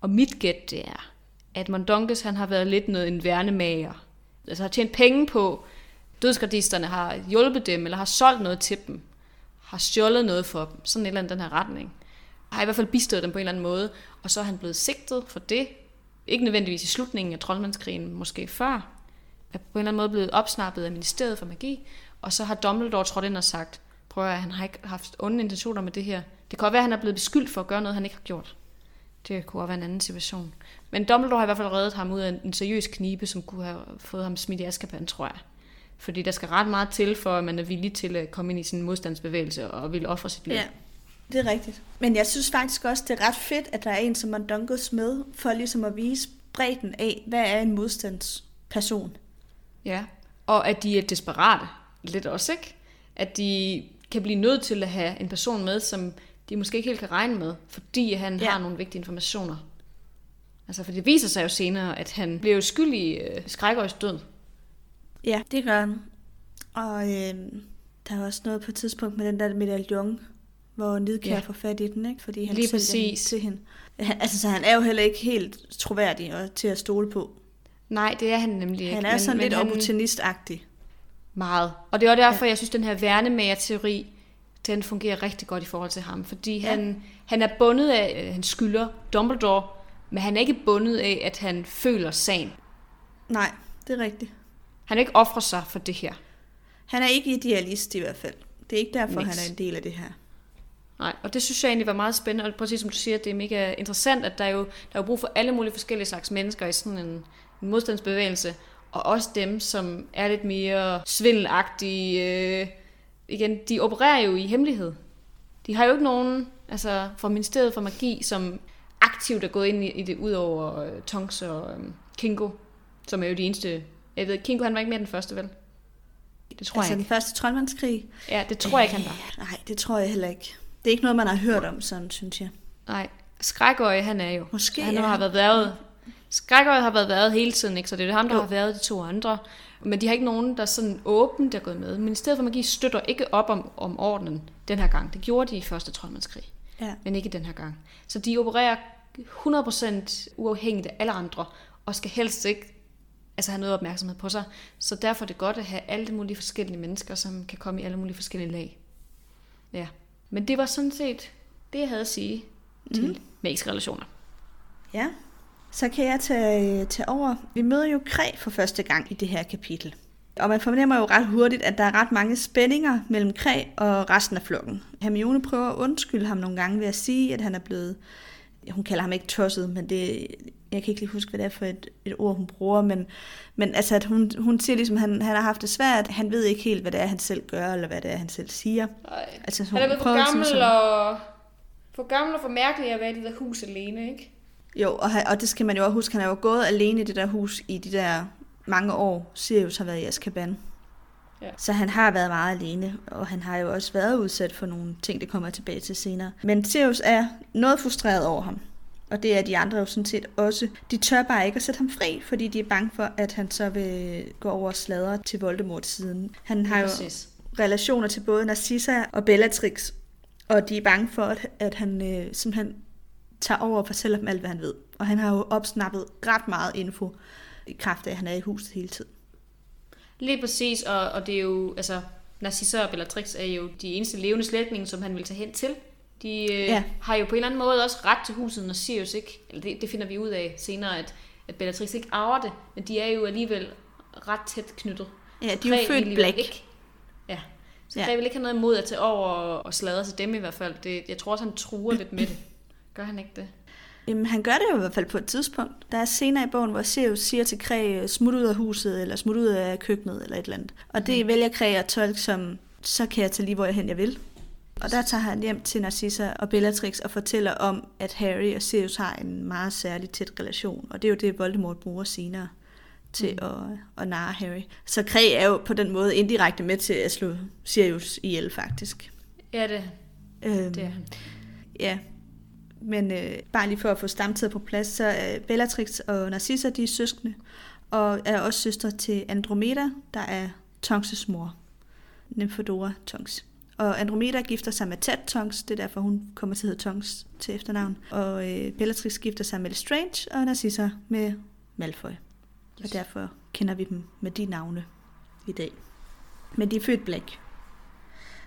Og mit gæt, det er, at Mondungus, han har været lidt noget en værnemager. Altså har tjent penge på, dødsgardisterne har hjulpet dem, eller har solgt noget til dem. Har stjålet noget for dem. Sådan en eller anden den her retning. Har i hvert fald bistået dem på en eller anden måde. Og så er han blevet sigtet for det. Ikke nødvendigvis i slutningen af troldmandskrigen, måske før. Er på en eller anden måde blevet opsnappet af ministeriet for magi. Og så har Dumbledore trådt ind og sagt, prøv at han har ikke haft onde intentioner med det her. Det kan godt være, at han er blevet beskyldt for at gøre noget, han ikke har gjort. Det kunne også være en anden situation. Men Dumbledore har i hvert fald reddet ham ud af en, seriøs knibe, som kunne have fået ham smidt i Azkaban, tror jeg. Fordi der skal ret meget til, for at man er villig til at komme ind i sin modstandsbevægelse og vil ofre sit liv. Ja, det er rigtigt. Men jeg synes faktisk også, det er ret fedt, at der er en som Mondungus med, for ligesom at vise bredden af, hvad er en modstandsperson. Ja, og at de er desperate lidt også, ikke? At de kan blive nødt til at have en person med, som de måske ikke helt kan regne med, fordi han ja. har nogle vigtige informationer. Altså, for det viser sig jo senere, at han blev jo skyldig i øh, skrækøjs død. Ja, det gør han. Og øh, der er også noget på et tidspunkt med den der medaljon, hvor Nidkær Ja. får fat i den, ikke? fordi han Lige præcis. til hende. Han, altså, så han er jo heller ikke helt troværdig og til at stole på. Nej, det er han nemlig ikke. Han er sådan lidt han- opportunistagtig. Meget. Og det er også derfor, ja. jeg synes, den her værnemager-teori, den fungerer rigtig godt i forhold til ham. Fordi ja. han, han er bundet af, øh, han skylder Dumbledore, men han er ikke bundet af, at han føler sagen. Nej, det er rigtigt. Han er ikke offrer sig for det her. Han er ikke idealist i hvert fald. Det er ikke derfor, Niks. han er en del af det her. Nej, og det synes jeg egentlig var meget spændende, og præcis som du siger, det er mega interessant, at der er jo, der er jo brug for alle mulige forskellige slags mennesker i sådan en, en modstandsbevægelse, og også dem, som er lidt mere svindelagtige. Øh, igen, de opererer jo i hemmelighed. De har jo ikke nogen, altså fra Ministeriet for Magi, som aktivt er gået ind i, i det, ud over øh, Tonks og øh, Kingo, som er jo de eneste... Jeg ved, Kingo han var ikke med i den første, vel? Det tror altså jeg den ikke. første troldmandskrig? Ja, det tror jeg ikke, han var. Nej, det tror jeg heller ikke. Det er ikke noget, man har hørt om, sådan synes jeg. Nej, Skrækøje, han er jo. Måske han er har været været. Skrækøje har været været hele tiden, ikke? så det er ham, der Jo. har været de to andre. Men de har ikke nogen, der sådan åbent er gået med. Ministeriet for Magi støtter ikke op om, om ordenen den her gang. Det gjorde de i første troldmandskrig. Ja. men ikke den her gang. Så de opererer 100% uafhængigt af alle andre, og skal helst ikke altså have noget opmærksomhed på sig. Så derfor er det godt at have alle mulige forskellige mennesker, som kan komme i alle mulige forskellige lag. Ja. Men det var sådan set det, jeg havde at sige til mm. magiske relationer. Ja. Så kan jeg tage, tage over. Vi møder jo Kræ for første gang i det her kapitel. Og man fornemmer jo ret hurtigt, at der er ret mange spændinger mellem Kræ og resten af flokken. Hermione prøver at undskylde ham nogle gange ved at sige, at han er blevet... Hun kalder ham ikke tosset, men det, jeg kan ikke lige huske, hvad det er for et, et ord, hun bruger, men, men altså, at hun, hun siger ligesom, at han, han har haft det svært, han ved ikke helt, hvad det er, han selv gør, eller hvad det er, han selv siger. Ej. Altså, Han er blevet for ligesom gammel, og, for gammel og for mærkelig at være i det der hus alene, ikke? Jo, og, og det skal man jo også huske, han er jo gået alene i det der hus i de der mange år, Sirius har været i Azkaban. Ja. Så han har været meget alene, og han har jo også været udsat for nogle ting, det kommer tilbage til senere. Men Sirius er noget frustreret over ham. Og det er de andre jo sådan set også. De tør bare ikke at sætte ham fri, fordi de er bange for, at han så vil gå over og sladre til Voldemort siden. Han har jo Præcis. relationer til både Narcissa og Bellatrix, og de er bange for, at, at han øh, simpelthen tager over og fortæller dem alt, hvad han ved. Og han har jo opsnappet ret meget info i kraft af, at han er i huset hele tiden. Lige præcis, og, og det er jo, altså, Narcissa og Bellatrix er jo de eneste levende slægtninge, som han vil tage hen til. De øh, Ja. har jo på en eller anden måde også ret til huset, når Sirius ikke, eller det, det finder vi ud af senere, at, at Bellatrix ikke arver det, men de er jo alligevel ret tæt knyttet. Ja, de er jo født blæk. Ikke, ja, så ja. Kræ vil ikke have noget imod at tage over og, og sladre til dem i hvert fald. Det, jeg tror også, han truer lidt med det. Gør han ikke det? Jamen, han gør det jo i hvert fald på et tidspunkt. Der er scener i bogen, hvor Sirius siger til Kræ, smut ud af huset, eller smut ud af køkkenet, eller et eller andet. Og det vælger Kræ at tolke som, så kan jeg tage lige, hvor jeg hen jeg vil. Og der tager han hjem til Narcissa og Bellatrix og fortæller om, at Harry og Sirius har en meget særlig tæt relation. Og det er jo det, Voldemort bruger senere til mm. at, at narre Harry. Så Kræ er jo på den måde indirekte med til at slå Sirius ihjel, faktisk. Ja, det, Øhm, det er han. Ja, men øh, bare lige for at få stamtid på plads, så er Bellatrix og Narcissa, de er søskende, og er også søstre til Andromeda, der er Tonks' mor, Nymphadora Tonks. Og Andromeda gifter sig med Ted Tonks, det er derfor, hun kommer til at hedde Tonks til efternavn. Og øh, Bellatrix gifter sig med Lestrange, og Narcissa med Malfoy. Yes. Og derfor kender vi dem med de navne i dag. Men de er født Black.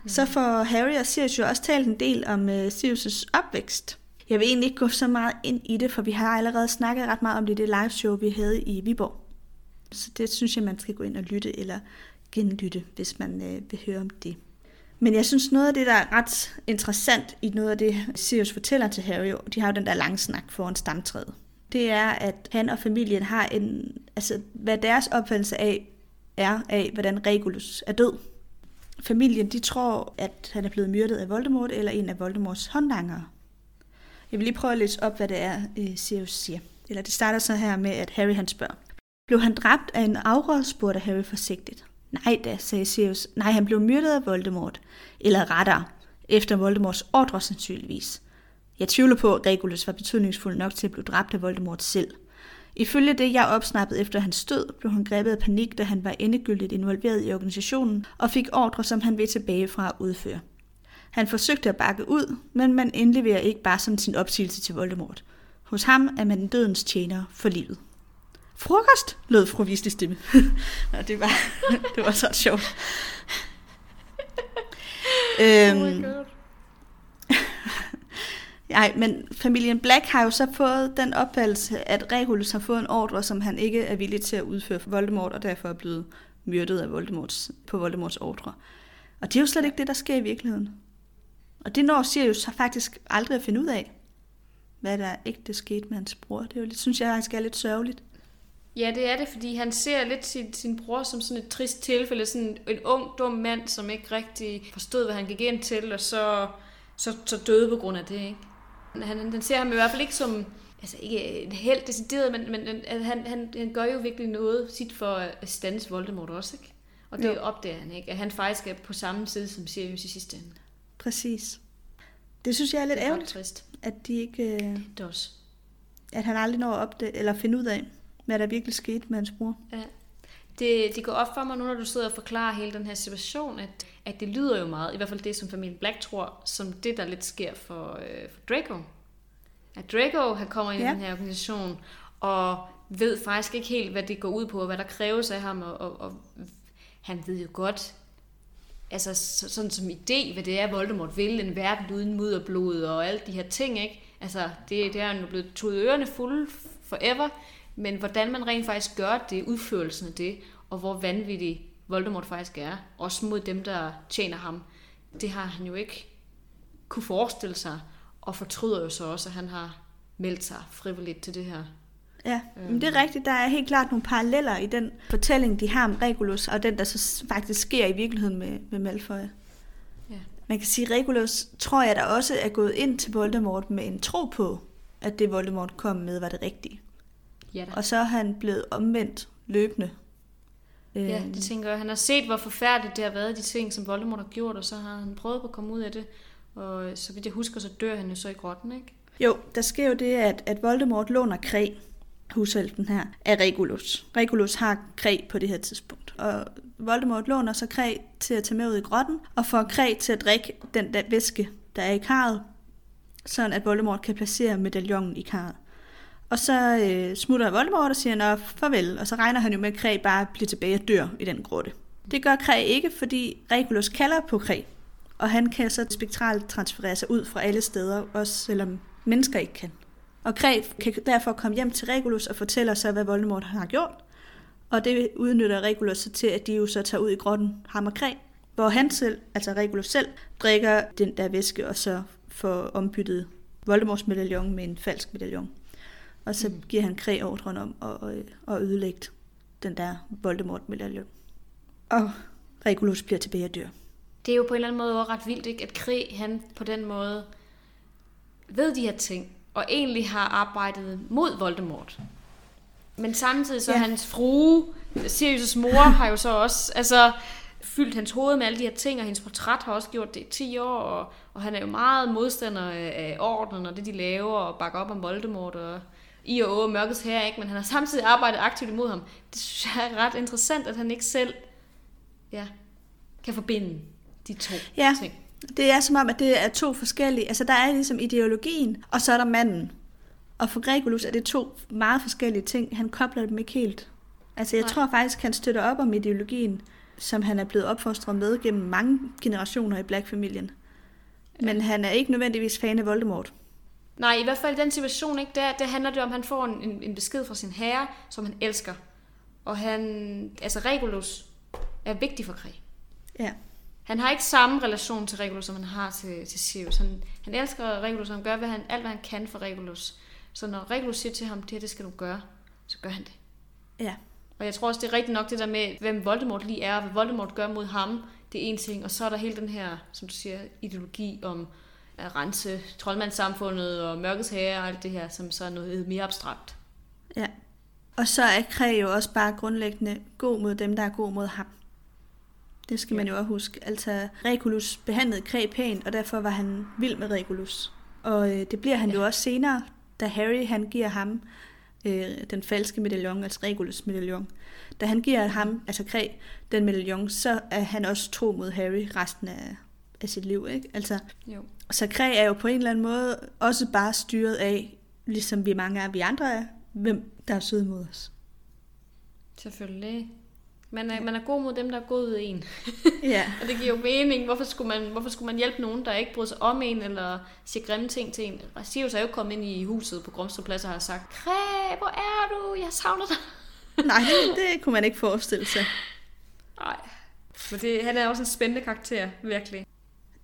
Så får Harry og Sirius jo også talt en del om uh, Sirius' opvækst. Jeg vil egentlig ikke gå så meget ind i det, for vi har allerede snakket ret meget om det i det live show, vi havde i Viborg. Så det synes jeg, man skal gå ind og lytte eller genlytte, hvis man øh, vil høre om det. Men jeg synes noget af det, der er ret interessant i noget af det, Sirius fortæller til Harry, de har jo den der lange snak foran stamtræet. Det er, at han og familien har en, altså hvad deres opfattelse af er af, hvordan Regulus er død. Familien, de tror, at han er blevet myrdet af Voldemort eller en af Voldemorts håndlangere. Jeg vil lige prøve at læse op, hvad det er, øh, Sirius siger. Eller det starter så her med, at Harry han spørger. Blev han dræbt af en afråd, spurgte Harry forsigtigt. Nej da, sagde Sirius. Nej, han blev myrdet af Voldemort. Eller rettere, efter Voldemorts ordre sandsynligvis. Jeg tvivler på, at Regulus var betydningsfuld nok til at blive dræbt af Voldemort selv. Ifølge det, jeg opsnappede efter hans død, blev han grebet af panik, da han var endegyldigt involveret i organisationen og fik ordre, som han vil tilbage fra at udføre. Han forsøgte at bakke ud, men man indleverer ikke bare sådan sin opsigelse til Voldemort. Hos ham er man dødens tjener for livet. Frokost, lød fru Weasley stemme. (laughs) Nå, det var, (laughs) det var så sjovt. Oh my øhm, god. (laughs) Nej, men familien Black har jo så fået den opfattelse, at Regulus har fået en ordre, som han ikke er villig til at udføre for Voldemort, og derfor er blevet myrdet af Voldemorts, på Voldemorts ordre. Og det er jo slet ikke det, der sker i virkeligheden. Og det når Sirius faktisk aldrig at finde ud af, hvad der ægte skete med hans bror. Det er jo lidt, synes jeg faktisk er lidt sørgeligt. Ja, det er det, fordi han ser lidt sin, sin bror som sådan et trist tilfælde, sådan en ung, dum mand, som ikke rigtig forstod, hvad han gik ind til, og så, så, så døde på grund af det, ikke? Han, han, ser ham i hvert fald ikke som, altså ikke en helt decideret, men, men at han, han, han gør jo virkelig noget sit for at stands Voldemort også, ikke? Og det jo. opdager han, ikke? At han faktisk er på samme side som Sirius i sidste ende. Præcis. Det synes jeg er lidt Det er ærgerligt, trist. at, de ikke, øh, Det er også. at han aldrig når at opdage, eller finde ud af, hvad der virkelig skete med hans bror. Ja. Det, det går op for mig nu, når du sidder og forklarer hele den her situation, at, at det lyder jo meget, i hvert fald det, som familien Black tror, som det, der lidt sker for, øh, for Draco. At Draco, han kommer ind ja. i den her organisation, og ved faktisk ikke helt, hvad det går ud på, og hvad der kræves af ham, og, og, og han ved jo godt, altså sådan som idé, hvad det er, Voldemort vil, en verden uden mudderblod og alle de her ting, ikke? Altså, det, det er jo blevet tudet ørerne fulde forever, men hvordan man rent faktisk gør det, udførelsen af det, og hvor vanvittig Voldemort faktisk er, også mod dem, der tjener ham, det har han jo ikke kunne forestille sig, og fortryder jo så også, at han har meldt sig frivilligt til det her. Ja, men det er rigtigt. Der er helt klart nogle paralleller i den fortælling, de har om Regulus, og den, der så faktisk sker i virkeligheden med, med Malfoy. Ja. Man kan sige, at Regulus tror jeg, der også er gået ind til Voldemort med en tro på, at det Voldemort kom med var det rigtige. Ja, da. Og så er han blevet omvendt løbende. Ja, øhm. det tænker jeg. Han har set, hvor forfærdeligt det har været, de ting, som Voldemort har gjort, og så har han prøvet på at komme ud af det. Og så vidt jeg husker, så dør han jo så i grotten, ikke? Jo, der sker jo det, at, at Voldemort låner kræ, hushelten her, af Regulus. Regulus har kræ på det her tidspunkt. Og Voldemort låner så kræ til at tage med ud i grotten, og får kræ til at drikke den der væske, der er i karret, sådan at Voldemort kan placere medaljongen i karret. Og så øh, smutter Voldemort og siger, nå, farvel. Og så regner han jo med, at Kræ bare bliver tilbage og dør i den grotte. Det gør Kræ ikke, fordi Regulus kalder på Kræ. Og han kan så spektralt transferere sig ud fra alle steder, også selvom mennesker ikke kan. Og Kræ kan derfor komme hjem til Regulus og fortælle sig, hvad Voldemort har gjort. Og det udnytter Regulus så til, at de jo så tager ud i grotten, ham og Kræ, hvor han selv, altså Regulus selv, drikker den der væske og så får ombyttet Voldemorts medaljon med en falsk medaljon. Og så mm. giver han Kræ ordren om at, at ødelægge den der Voldemort-medaljon. Og Regulus bliver tilbage og dør. Det er jo på en eller anden måde ret vildt, ikke? at Kræ, han på den måde ved de her ting, og egentlig har arbejdet mod Voldemort. Men samtidig så ja. hans frue, Sirius' mor, har jo så også altså, fyldt hans hoved med alle de her ting, og hendes portræt har også gjort det i 10 år, og, og han er jo meget modstander af ordenen og det, de laver, og bakker op om Voldemort, og i og over mørkets her, ikke? men han har samtidig arbejdet aktivt imod ham. Det synes jeg er ret interessant, at han ikke selv ja, kan forbinde de to ja. ting. Det er som om, at det er to forskellige. Altså, der er ligesom ideologien, og så er der manden. Og for Gregulus er det to meget forskellige ting. Han kobler dem ikke helt. Altså, jeg Nej. tror faktisk, han støtter op om ideologien, som han er blevet opfostret med gennem mange generationer i Black-familien. Men han er ikke nødvendigvis fan af Voldemort. Nej, i hvert fald i den situation, ikke, der, der handler det om, at han får en, en besked fra sin herre, som han elsker. Og han, altså Regulus er vigtig for Krig. Ja. Han har ikke samme relation til Regulus, som han har til, til Sirius. Han, han elsker Regulus, og han gør hvad han, alt, hvad han kan for Regulus. Så når Regulus siger til ham, det her, det skal du gøre, så gør han det. Ja. Og jeg tror også, det er rigtigt nok det der med, hvem Voldemort lige er, og hvad Voldemort gør mod ham, det er en ting. Og så er der hele den her, som du siger, ideologi om at rense troldmandssamfundet og mørkets herre og alt det her, som så er noget mere abstrakt. Ja. Og så er Kræ jo også bare grundlæggende god mod dem, der er god mod ham. Det skal ja. man jo også huske. Altså, Regulus behandlede Kræ pænt, og derfor var han vild med Regulus. Og øh, det bliver han ja. jo også senere, da Harry han giver ham øh, den falske medaljon, altså Regulus medaljon. Da han giver ham, altså Kræ, den medaljon, så er han også tro mod Harry resten af, af sit liv. Ikke? Altså, jo. Så Kræ er jo på en eller anden måde også bare styret af, ligesom vi mange af vi andre er, hvem der er søde mod os. Selvfølgelig. Man er, man er god mod dem, der er gode ved en. (laughs) ja. og det giver jo mening. Hvorfor skulle, man, hvorfor skulle man hjælpe nogen, der ikke bryder sig om en, eller siger grimme ting til en? Sirius er jo kommet ind i huset på Grumstrup Plads og har sagt, Kræ, hvor er du? Jeg savner dig. (laughs) Nej, det, det kunne man ikke forestille sig. Nej. Men det, han er også en spændende karakter, virkelig.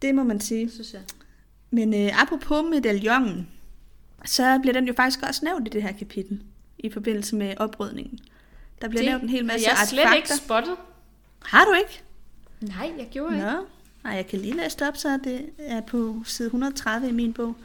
Det må man sige. Synes jeg. Men øh, apropos medaljongen, så bliver den jo faktisk også nævnt i det her kapitel, i forbindelse med oprydningen. Der bliver det nævnt en hel masse artefakter. Jeg har slet ikke spottet. Har du ikke? Nej, jeg gjorde ikke. Nå. Nej, jeg kan lige læse det op, så det er på side 130 i min bog.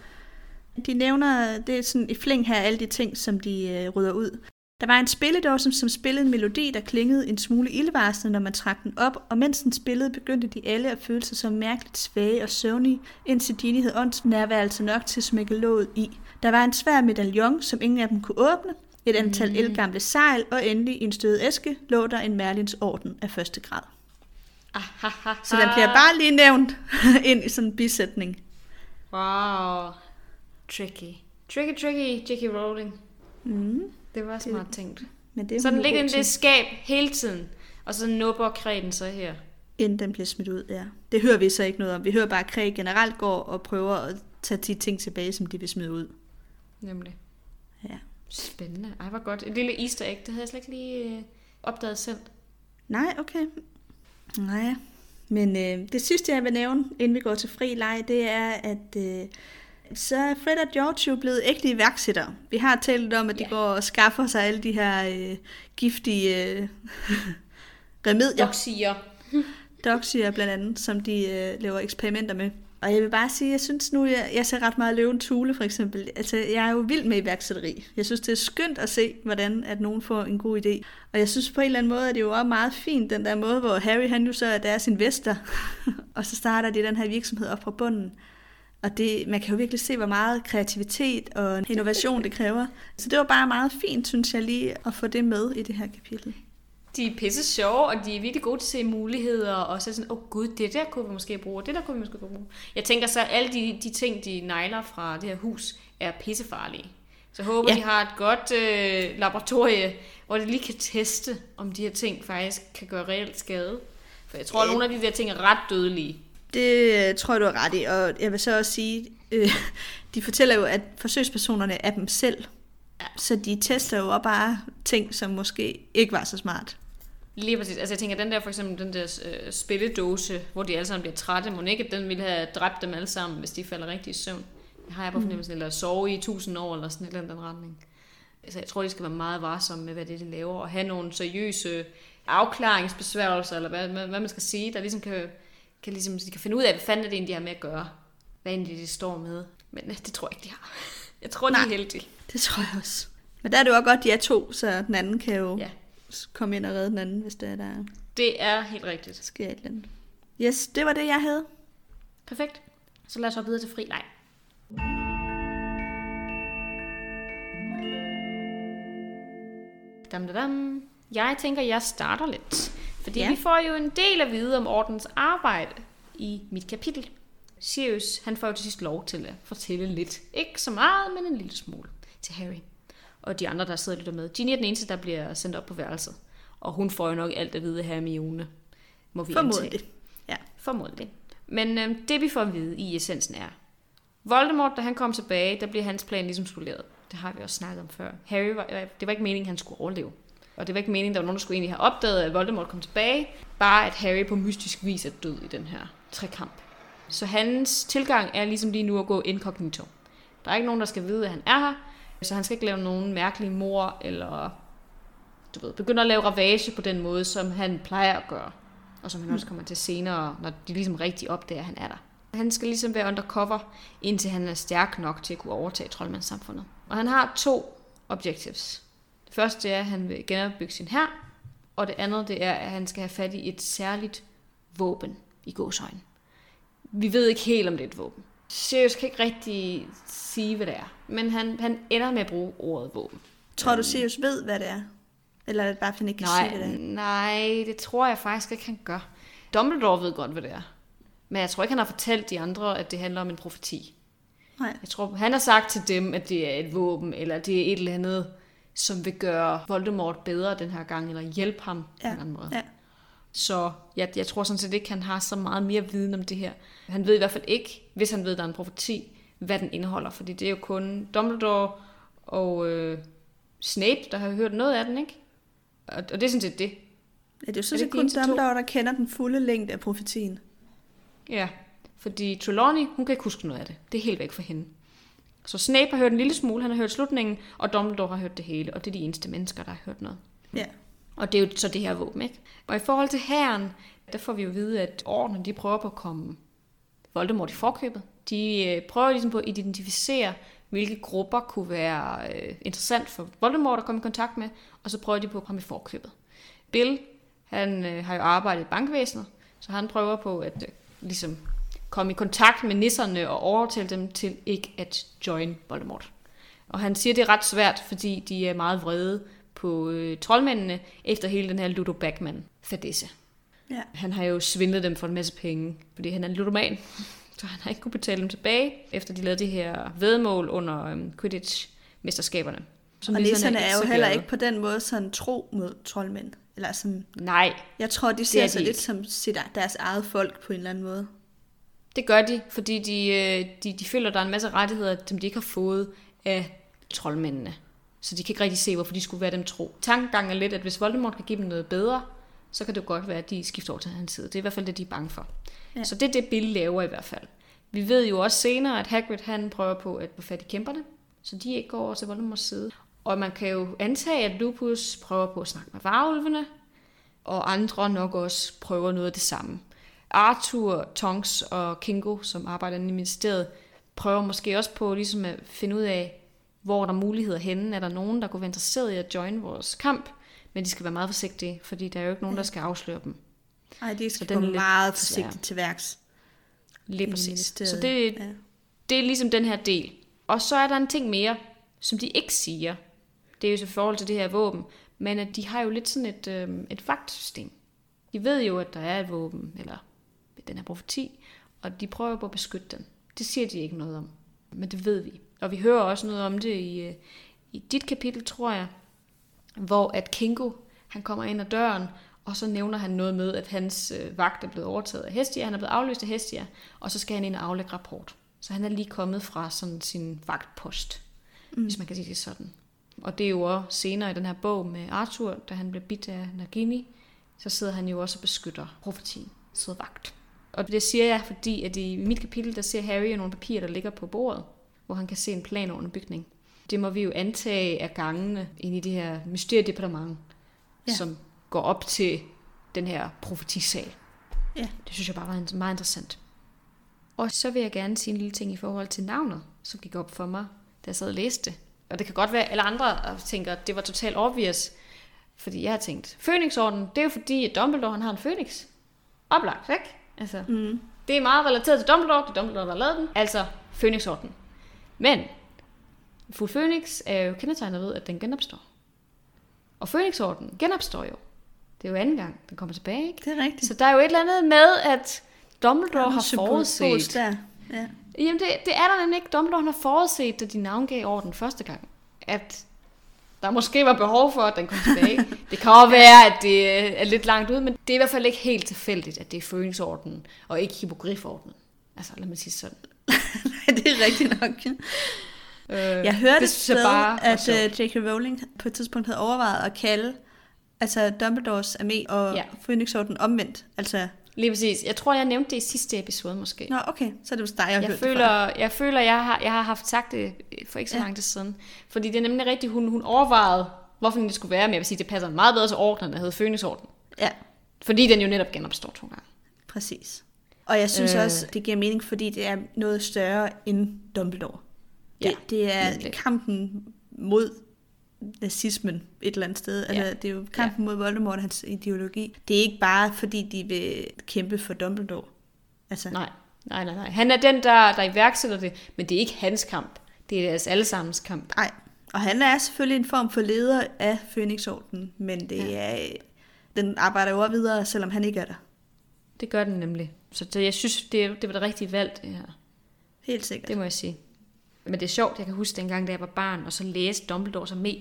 De nævner, det er sådan i fling her, alle de ting, som de øh, rydder ud. Der var en spilledåse, som spillede en melodi, der klingede en smule ildvarslende, når man trak den op, og mens den spillede, begyndte de alle at føle sig som mærkeligt svage og søvnige, indtil Dini havde åndsnærværelse nok til at smække låget i. Der var en svær medaljon, som ingen af dem kunne åbne, et antal mm. elgamle sejl, og endelig i en stød æske lå der en Merlins orden af første grad. Ahaha. Så den bliver bare lige nævnt (laughs) ind i sådan en bisætning. Wow. Tricky. Tricky, tricky, J.K. Rowling. Mm. Det var smart tænkt. Men det Så den ligger i det skab hele tiden, og så nubber kredden så her. inden den bliver smidt ud. Ja. Det hører vi så ikke noget om. Vi hører bare, at Kræ generelt går og prøver at tage de ting tilbage, som de vil smide ud. Nemlig. Spændende. Ej, hvor godt. Et lille easter egg, det havde jeg slet ikke lige øh, opdaget selv. Nej, okay. Nej, men øh, det sidste, jeg vil nævne, inden vi går til fri leg, det er, at øh, så er Fred og George jo blevet ægte iværksættere. Vi har talt om, at de Ja. går og skaffer sig alle de her øh, giftige øh, (laughs) remedier. Dog siger. Doxier blandt andet, som de øh, laver eksperimenter med. Og jeg vil bare sige, jeg synes nu, jeg, jeg ser ret meget løven Tule for eksempel. Altså, jeg er jo vild med iværksætteri. Jeg synes, det er skønt at se, hvordan at nogen får en god idé. Og jeg synes på en eller anden måde, at det er jo også meget fint, den der måde, hvor Harry han jo så er deres investor. (laughs) og så starter de den her virksomhed op fra bunden. Og det, man kan jo virkelig se, hvor meget kreativitet og innovation det kræver. Så det var bare meget fint, synes jeg lige, at få det med i det her kapitel. De er pisse sjove, og de er virkelig gode til at se muligheder, og så er sådan, åh oh, gud, det der kunne vi måske bruge, det der kunne vi måske bruge. Jeg tænker så, at alle de, de ting, de nejler fra det her hus, er pissefarlige. Så jeg håber, Ja. de har et godt øh, laboratorie, hvor de lige kan teste, om de her ting faktisk kan gøre reelt skade. For jeg tror, at Øh. nogle af de der ting er ret dødelige. Det øh, tror jeg, du har ret i, og jeg vil så også sige, øh, (laughs) de fortæller jo, at forsøgspersonerne er dem selv. Ja. Så de tester jo bare ting, som måske ikke var så smart. Lige præcis. Altså jeg tænker, den der for eksempel, den der øh, spilledåse, hvor de alle sammen bliver trætte, må ikke, den ville have dræbt dem alle sammen, hvis de falder rigtig i søvn. Det har jeg på fornemmelsen, eller sove i tusind år, eller sådan et eller andet retning. Altså jeg tror, de skal være meget varsomme med, hvad det er, de laver, og have nogle seriøse afklaringsbesværgelser, eller hvad, hvad man skal sige, der ligesom kan, kan, ligesom, de kan finde ud af, hvad fanden er det egentlig, de har med at gøre. Hvad egentlig de står med. Men øh, det tror jeg ikke, de har. (laughs) Jeg tror, de Nej. er heldige. Det tror jeg også. Men der er det jo også godt, de er to, så den anden kan jo Ja. Komme ind og redde den anden, hvis det er, der Det er helt rigtigt. sker et eller andet. Yes, det var det, jeg havde. Perfekt. Så lad os hoppe videre til fri leg. Dam, dam, dam. Jeg tænker, jeg starter lidt. Fordi Ja. vi får jo en del at vide om ordens arbejde i mit kapitel. Sirius, han får jo til sidst lov til at fortælle lidt. Ikke så meget, men en lille smule til Harry. Og de andre, der sidder og lytter med. Ginny er den eneste, der bliver sendt op på værelset. Og hun får jo nok alt at vide af Hermione. Må vi antage. Formodentlig. Ja. Formodentlig. Men øh, det vi får at vide i essensen er, Voldemort, da han kom tilbage, der bliver hans plan ligesom skoleret. Det har vi også snakket om før. Harry var, det var ikke meningen, han skulle overleve. Og det var ikke meningen, der var nogen, der skulle egentlig have opdaget, at Voldemort kom tilbage. Bare at Harry på mystisk vis er død i den her trekamp. Så hans tilgang er ligesom lige nu at gå incognito. Der er ikke nogen, der skal vide, at han er her. Så han skal ikke lave nogen mærkelige mor, eller du ved, begynde at lave ravage på den måde, som han plejer at gøre. Og som han også kommer til senere, når de ligesom rigtig opdager, at han er der. Han skal ligesom være undercover, indtil han er stærk nok til at kunne overtage troldmandssamfundet. Og han har to objectives. Det første er, at han vil genopbygge sin hær, og det andet det er, at han skal have fat i et særligt våben i gåsøjne. Vi ved ikke helt, om det er et våben. Sirius kan ikke rigtig sige, hvad det er, men han, han ender med at bruge ordet våben. Tror du, Sirius ved, hvad det er? Eller er det bare, at han ikke kan sige, hvad Nej, det er? nej, det tror jeg faktisk ikke, han gør. Dumbledore ved godt, hvad det er. Men jeg tror ikke, han har fortalt de andre, at det handler om en profeti. Nej. Jeg tror, han har sagt til dem, at det er et våben, eller det er et eller andet, som vil gøre Voldemort bedre den her gang, eller hjælpe ham på en Ja. anden måde. ja. Så jeg, jeg tror sådan set ikke, han har så meget mere viden om det her. Han ved i hvert fald ikke, hvis han ved, der er en profeti, hvad den indeholder. Fordi det er jo kun Dumbledore og øh, Snape, der har hørt noget af den, ikke? Og, og det er sådan set det. Ja, det er jo sådan set kun? Dumbledore, der kender den fulde længde af profetien. Ja, fordi Trelawney, hun kan ikke huske noget af det. Det er helt væk for hende. Så Snape har hørt en lille smule, han har hørt slutningen, og Dumbledore har hørt det hele, og det er de eneste mennesker, der har hørt noget. Ja. Og det er jo så det her våben, ikke? Og i forhold til herren, der får vi jo at vide, at ordenen, de prøver på at komme Voldemort i forkøbet. De øh, prøver ligesom på at identificere, hvilke grupper kunne være øh, interessant for Voldemort at komme i kontakt med, og så prøver de på at komme i forkøbet. Bill, han øh, har jo arbejdet i bankvæsenet, så han prøver på at øh, ligesom komme i kontakt med nisserne og overtale dem til ikke at join Voldemort. Og han siger, det er ret svært, fordi de er meget vrede på øh, troldmændene efter hele den her Ludo Bagman fadisse. Ja. Han har jo svindlet dem for en masse penge, fordi han er en ludoman. (laughs) Så han har ikke kunne betale dem tilbage, efter de lavede de her vedmål under øhm, Quidditch-mesterskaberne. Som Og Lizerne nisserne er så jo heller ikke på den måde sådan tro mod troldmænd. Eller sådan, Nej, jeg tror, de er ser de sig lidt ikke. som sit, deres eget folk på en eller anden måde. det gør de, fordi de, øh, de, de føler, at der er en masse rettigheder, som de ikke har fået af troldmændene. Så de kan ikke rigtig se, hvorfor de skulle være dem tro. Tankegangen er lidt, at hvis Voldemort kan give dem noget bedre, så kan det jo godt være, at de skifter over til hans side. Det er i hvert fald det, de er bange for. Ja. Så det er det, Bill laver i hvert fald. Vi ved jo også senere, at Hagrid han prøver på at få fat i kæmperne, så de ikke går over til Voldemorts side. Og man kan jo antage, at Lupus prøver på at snakke med varulvene, og andre nok også prøver noget af det samme. Arthur, Tonks og Kingo, som arbejder i ministeriet, prøver måske også på ligesom at finde ud af, hvor der er muligheder henne. Er der nogen, der kunne være interesseret i at join vores kamp? Men de skal være meget forsigtige, fordi der er jo ikke nogen, der skal afsløre dem. Nej, de skal den er gå meget svær. forsigtigt til værks. Lige præcis. Så det, ja. det er ligesom den her del. Og så er der en ting mere, som de ikke siger. Det er jo så i forhold til det her våben. Men at de har jo lidt sådan et, øh, et vagtsystem. De ved jo, at der er et våben, eller den her profeti, og de prøver på at beskytte den. Det siger de ikke noget om. Men det ved vi. Og vi hører også noget om det i, øh, i dit kapitel, tror jeg, hvor at Kingo, han kommer ind ad døren, og så nævner han noget med, at hans øh, vagt er blevet overtaget af Hestia, han er blevet afløst af Hestia, og så skal han ind og aflægge rapport. Så han er lige kommet fra sådan sin vagtpost, mm. hvis man kan sige det sådan. Og det er jo også senere i den her bog med Arthur, da han blev bidt af Nagini, så sidder han jo også og beskytter profetien, sidder vagt. Og det siger jeg, fordi at i mit kapitel, der ser Harry nogle papirer, der ligger på bordet, hvor han kan se en plan over en bygning. Det må vi jo antage af gangene ind i det her mysteriedepartement, Ja. som går op til den her profetisal. Ja. Det synes jeg bare var meget interessant. Og så vil jeg gerne sige en lille ting i forhold til navnet, som gik op for mig, da jeg sad og læste. Og det kan godt være, at alle andre tænker, at det var totalt obvious, fordi jeg har tænkt, Fønixorden, det er jo fordi, at Dumbledore han har en Fønix. Oplagt, ikke? Altså, Mm. det er meget relateret til Dumbledore, det er Dumbledore, der har lavet den. Altså, Fønixorden. Men, Fuld Fønix er jo kendetegnet ved, at den genopstår. Og Fønixorden genopstår jo. Det er jo anden gang, den kommer tilbage, ikke? Det er rigtigt. Så der er jo et eller andet med, at Dumbledore har forudset. der. Ja. Jamen, det, det er der nemlig ikke. Dumbledore han har forudset, da de navngav over den første gang, at der måske var behov for, at den kom tilbage. (laughs) det kan også være, at det er lidt langt ud, men det er i hvert fald ikke helt tilfældigt, at det er Fønixordenen og ikke Hippogriffordenen. Altså, lad mig sige sådan. (laughs) Nej, det er rigtigt nok. Øh, Jeg hørte det et sted, bare at uh, J.K. Rowling på et tidspunkt havde overvejet at kalde altså Dumbledores armé og ja. Phoenixorden omvendt. Altså, Lige præcis. Jeg tror, jeg nævnte det i sidste episode måske. nå okay, så er det jo dig, jeg Jeg føler, jeg føler, jeg har, jeg har haft sagt det for ikke så Ja. lang tid siden. Fordi det er nemlig rigtigt, hun, hun overvejede, hvorfor det skulle være, men jeg vil sige, det passer meget bedre til ordenen, der hedder Fønixorden. Ja, Fordi den jo netop genopstår to gange. præcis. Og jeg synes øh. Også, det giver mening, fordi det er noget større end Dumbledore. Det, Ja, det er nemlig. kampen mod nazismen et eller andet sted. Altså, Ja. det er jo kampen mod Voldemort og hans ideologi. Det er ikke bare, fordi de vil kæmpe for Dumbledore. Altså, Nej, nej, nej, nej. Han er den, der, der iværksætter det, men det er ikke hans kamp. Det er deres allesammens kamp. Nej, og han er selvfølgelig en form for leder af Phoenixorden, men det Ja. er, den arbejder jo videre, selvom han ikke er der. Det gør den nemlig. Så det, jeg synes, det, det var det rigtige valg, det her. Helt sikkert. Det må jeg sige. Men det er sjovt, jeg kan huske dengang, da jeg var barn, og så læste Dumbledore som med.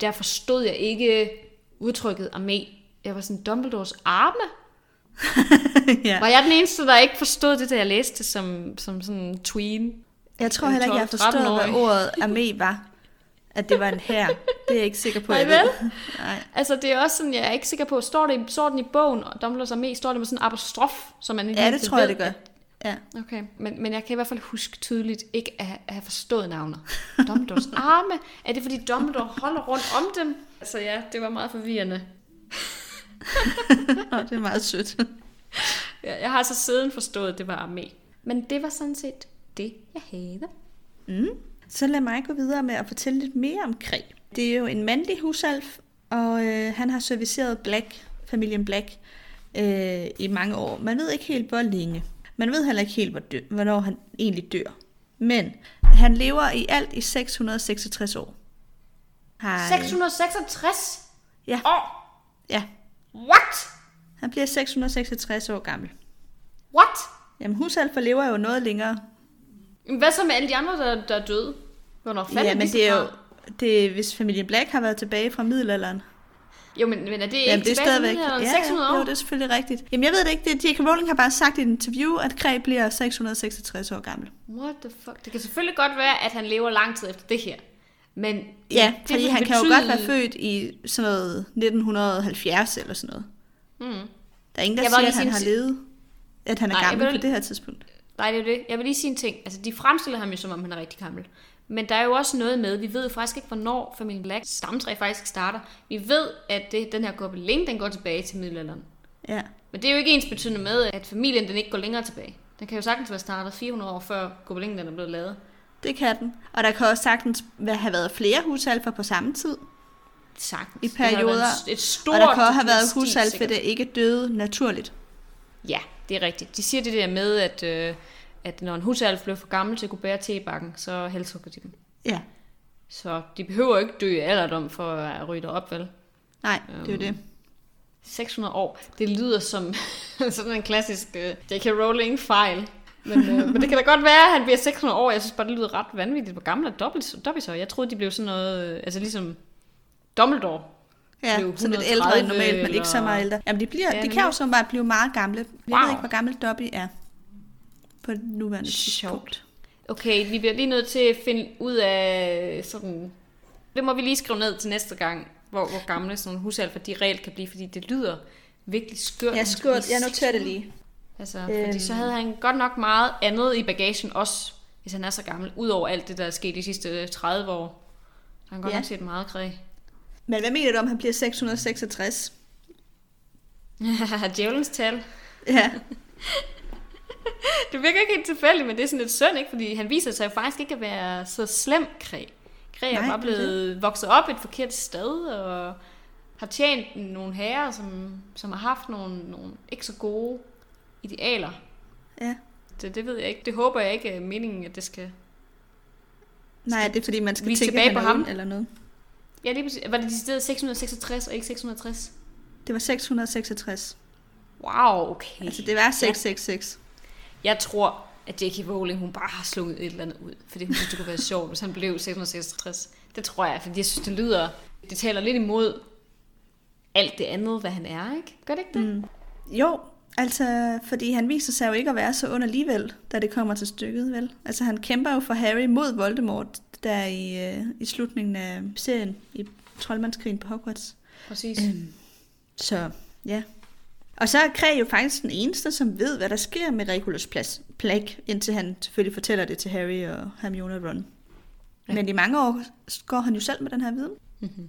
Der forstod jeg ikke udtrykket armé. Jeg var sådan, Dumbledores arme? (laughs) ja. Var jeg den eneste, der ikke forstod det, da jeg læste som, som sådan en tween? Jeg tror heller ikke, jeg 12-13-årig. hvad ordet armé var. At det var en her. Det er jeg ikke sikker på, Nej, vel? Nej. Altså, det er også sådan, jeg er ikke sikker på, står det, står den i bogen, og Dumbledores armé, står det med sådan en apostrof, som man ikke Ja, det tror jeg, ved, det gør. Ja. Okay, men, men jeg kan i hvert fald huske tydeligt ikke at, have- at have forstået navnet. Dumbledores (laughs) arme? Er det, fordi Dumbledore holder rundt om dem? Altså ja, det var meget forvirrende. Nå, det er meget sødt. Jeg, jeg har altså siden forstået, at det var armé. Men det var sådan set det, jeg havde. Mm. Så lad mig gå videre med at fortælle lidt mere om Kræ. Det er jo en mandlig husalf, og øh, han har serviceret Black, familien Black, øh, i mange år. Man ved ikke helt, hvor længe. Man ved heller ikke helt, hvor dø- hvornår han egentlig dør. Men han lever i alt i 666 år. Har, 666 Ja. år? Ja, What? han bliver 666 år gammel. What? Jamen, husalfer lever jo noget længere. Hvad så med alle de andre, der, der er døde? Hvornår faldt Ja, men det er jo, det hvis familien Black har været tilbage fra middelalderen. Jo, men, men er det Jamen, ikke det er stadigvæk... ja, 600 ja, år? Jo, det er selvfølgelig rigtigt. Jamen, jeg ved det ikke. Det, J.K. Rowling har bare sagt i et interview, at Kræ bliver 666 år gammel. What the fuck? Det kan selvfølgelig godt være, at han lever lang tid efter det her. Men Ja, det fordi vil han kan jo godt være født i sådan noget 1970 eller sådan noget. Mm. Der er ingen, der Jeg siger, at han sige har levet, at han er Nej, gammel vil- på det her tidspunkt. Nej, det er det. Jeg vil lige sige en ting. Altså, de fremstiller ham jo, som om han er rigtig gammel. Men der er jo også noget med, vi ved jo faktisk ikke, hvornår familien Black stamtræ faktisk starter. Vi ved, at det, den her gobeling, den går tilbage til middelalderen. Ja. Men det er jo ikke ens betydende med, at familien den ikke går længere tilbage. Den kan jo sagtens være startet 400 år før gobelingen den er blevet lavet. Det kan den. Og der kan også sagtens have været flere husalfer på samme tid. Sagtens. I Det perioder. Et, et stort Og der kan også have været husalfer, der ikke døde naturligt. Ja, det er rigtigt. De siger det der med, at, øh, at når en husalf blev for gammel til at kunne bære tebakken, så halshugger de dem. Ja. Så de behøver ikke dø af alderdom for at ryge op, vel? Nej, det er jo det. 600 år, det lyder som (laughs) sådan en klassisk uh, J.K. Rowling fejl. Men, uh, men det kan da godt være, at han bliver 600 år. Jeg synes bare, det lyder ret vanvittigt. Hvor gammel er Dobby- Dobby så? Jeg troede, de blev sådan noget, øh, altså ligesom Dumbledore. Ja, blev sådan lidt 130 ældre end normalt, men ikke så eller- meget ældre. Jamen, de, bliver, Ja, de kan jo så bare blive meget gamle. Jeg Wow. ved ikke, hvor gammel Dobby er på det nuværende Sjovt. tidspunkt. Okay, vi bliver lige nødt til at finde ud af sådan... Det må vi lige skrive ned til næste gang, hvor, hvor gamle sådan husalfer de reelt kan blive, fordi det lyder virkelig skørt. Ja, skørt. Jeg noterer det lige. Altså, Øhm. fordi så havde han godt nok meget andet i bagagen også, hvis han er så gammel, udover alt det, der er sket de sidste 30 år. Så han har godt Ja. nok set meget kræ. Men hvad mener du om, han bliver 666? (laughs) Djævelens tal. Ja, (laughs) Det virker ikke helt tilfældigt, men det er sådan lidt synd, ikke? Fordi han viser sig jo faktisk ikke at være så slem kræ. Kræ er bare blevet vokset op et forkert sted, og har tjent nogle herrer, som, som har haft nogle, nogle ikke så gode idealer. ja. Det, det ved jeg ikke. Det håber jeg ikke er meningen, at det skal... Nej, det er fordi, man skal tænke, tilbage på ham. eller noget. Ja, lige præcis. Var det de steder 666 og ikke 660? Det var 666. Wow, okay. Altså, det var 666. Jeg tror, at J.K. Rowling, hun bare har slunget et eller andet ud, fordi hun synes, det kunne være sjovt, hvis han blev 666. Det tror jeg, fordi jeg synes, det lyder, det taler lidt imod alt det andet, hvad han er, ikke? Gør det ikke det? Mm. Jo, altså, fordi han viser sig jo ikke at være så ond alligevel, da det kommer til stykket, vel? Altså, han kæmper jo for Harry mod Voldemort, der i, øh, i slutningen af serien, i Troldmandskrigen på Hogwarts. Præcis. Øhm, så, ja. Og så er Kræ jo faktisk den eneste, som ved, hvad der sker med Regulus plads, plag, indtil han selvfølgelig fortæller det til Harry og Hermione og Ron. Ja. Men i mange år går han jo selv med den her viden. Mm-hmm.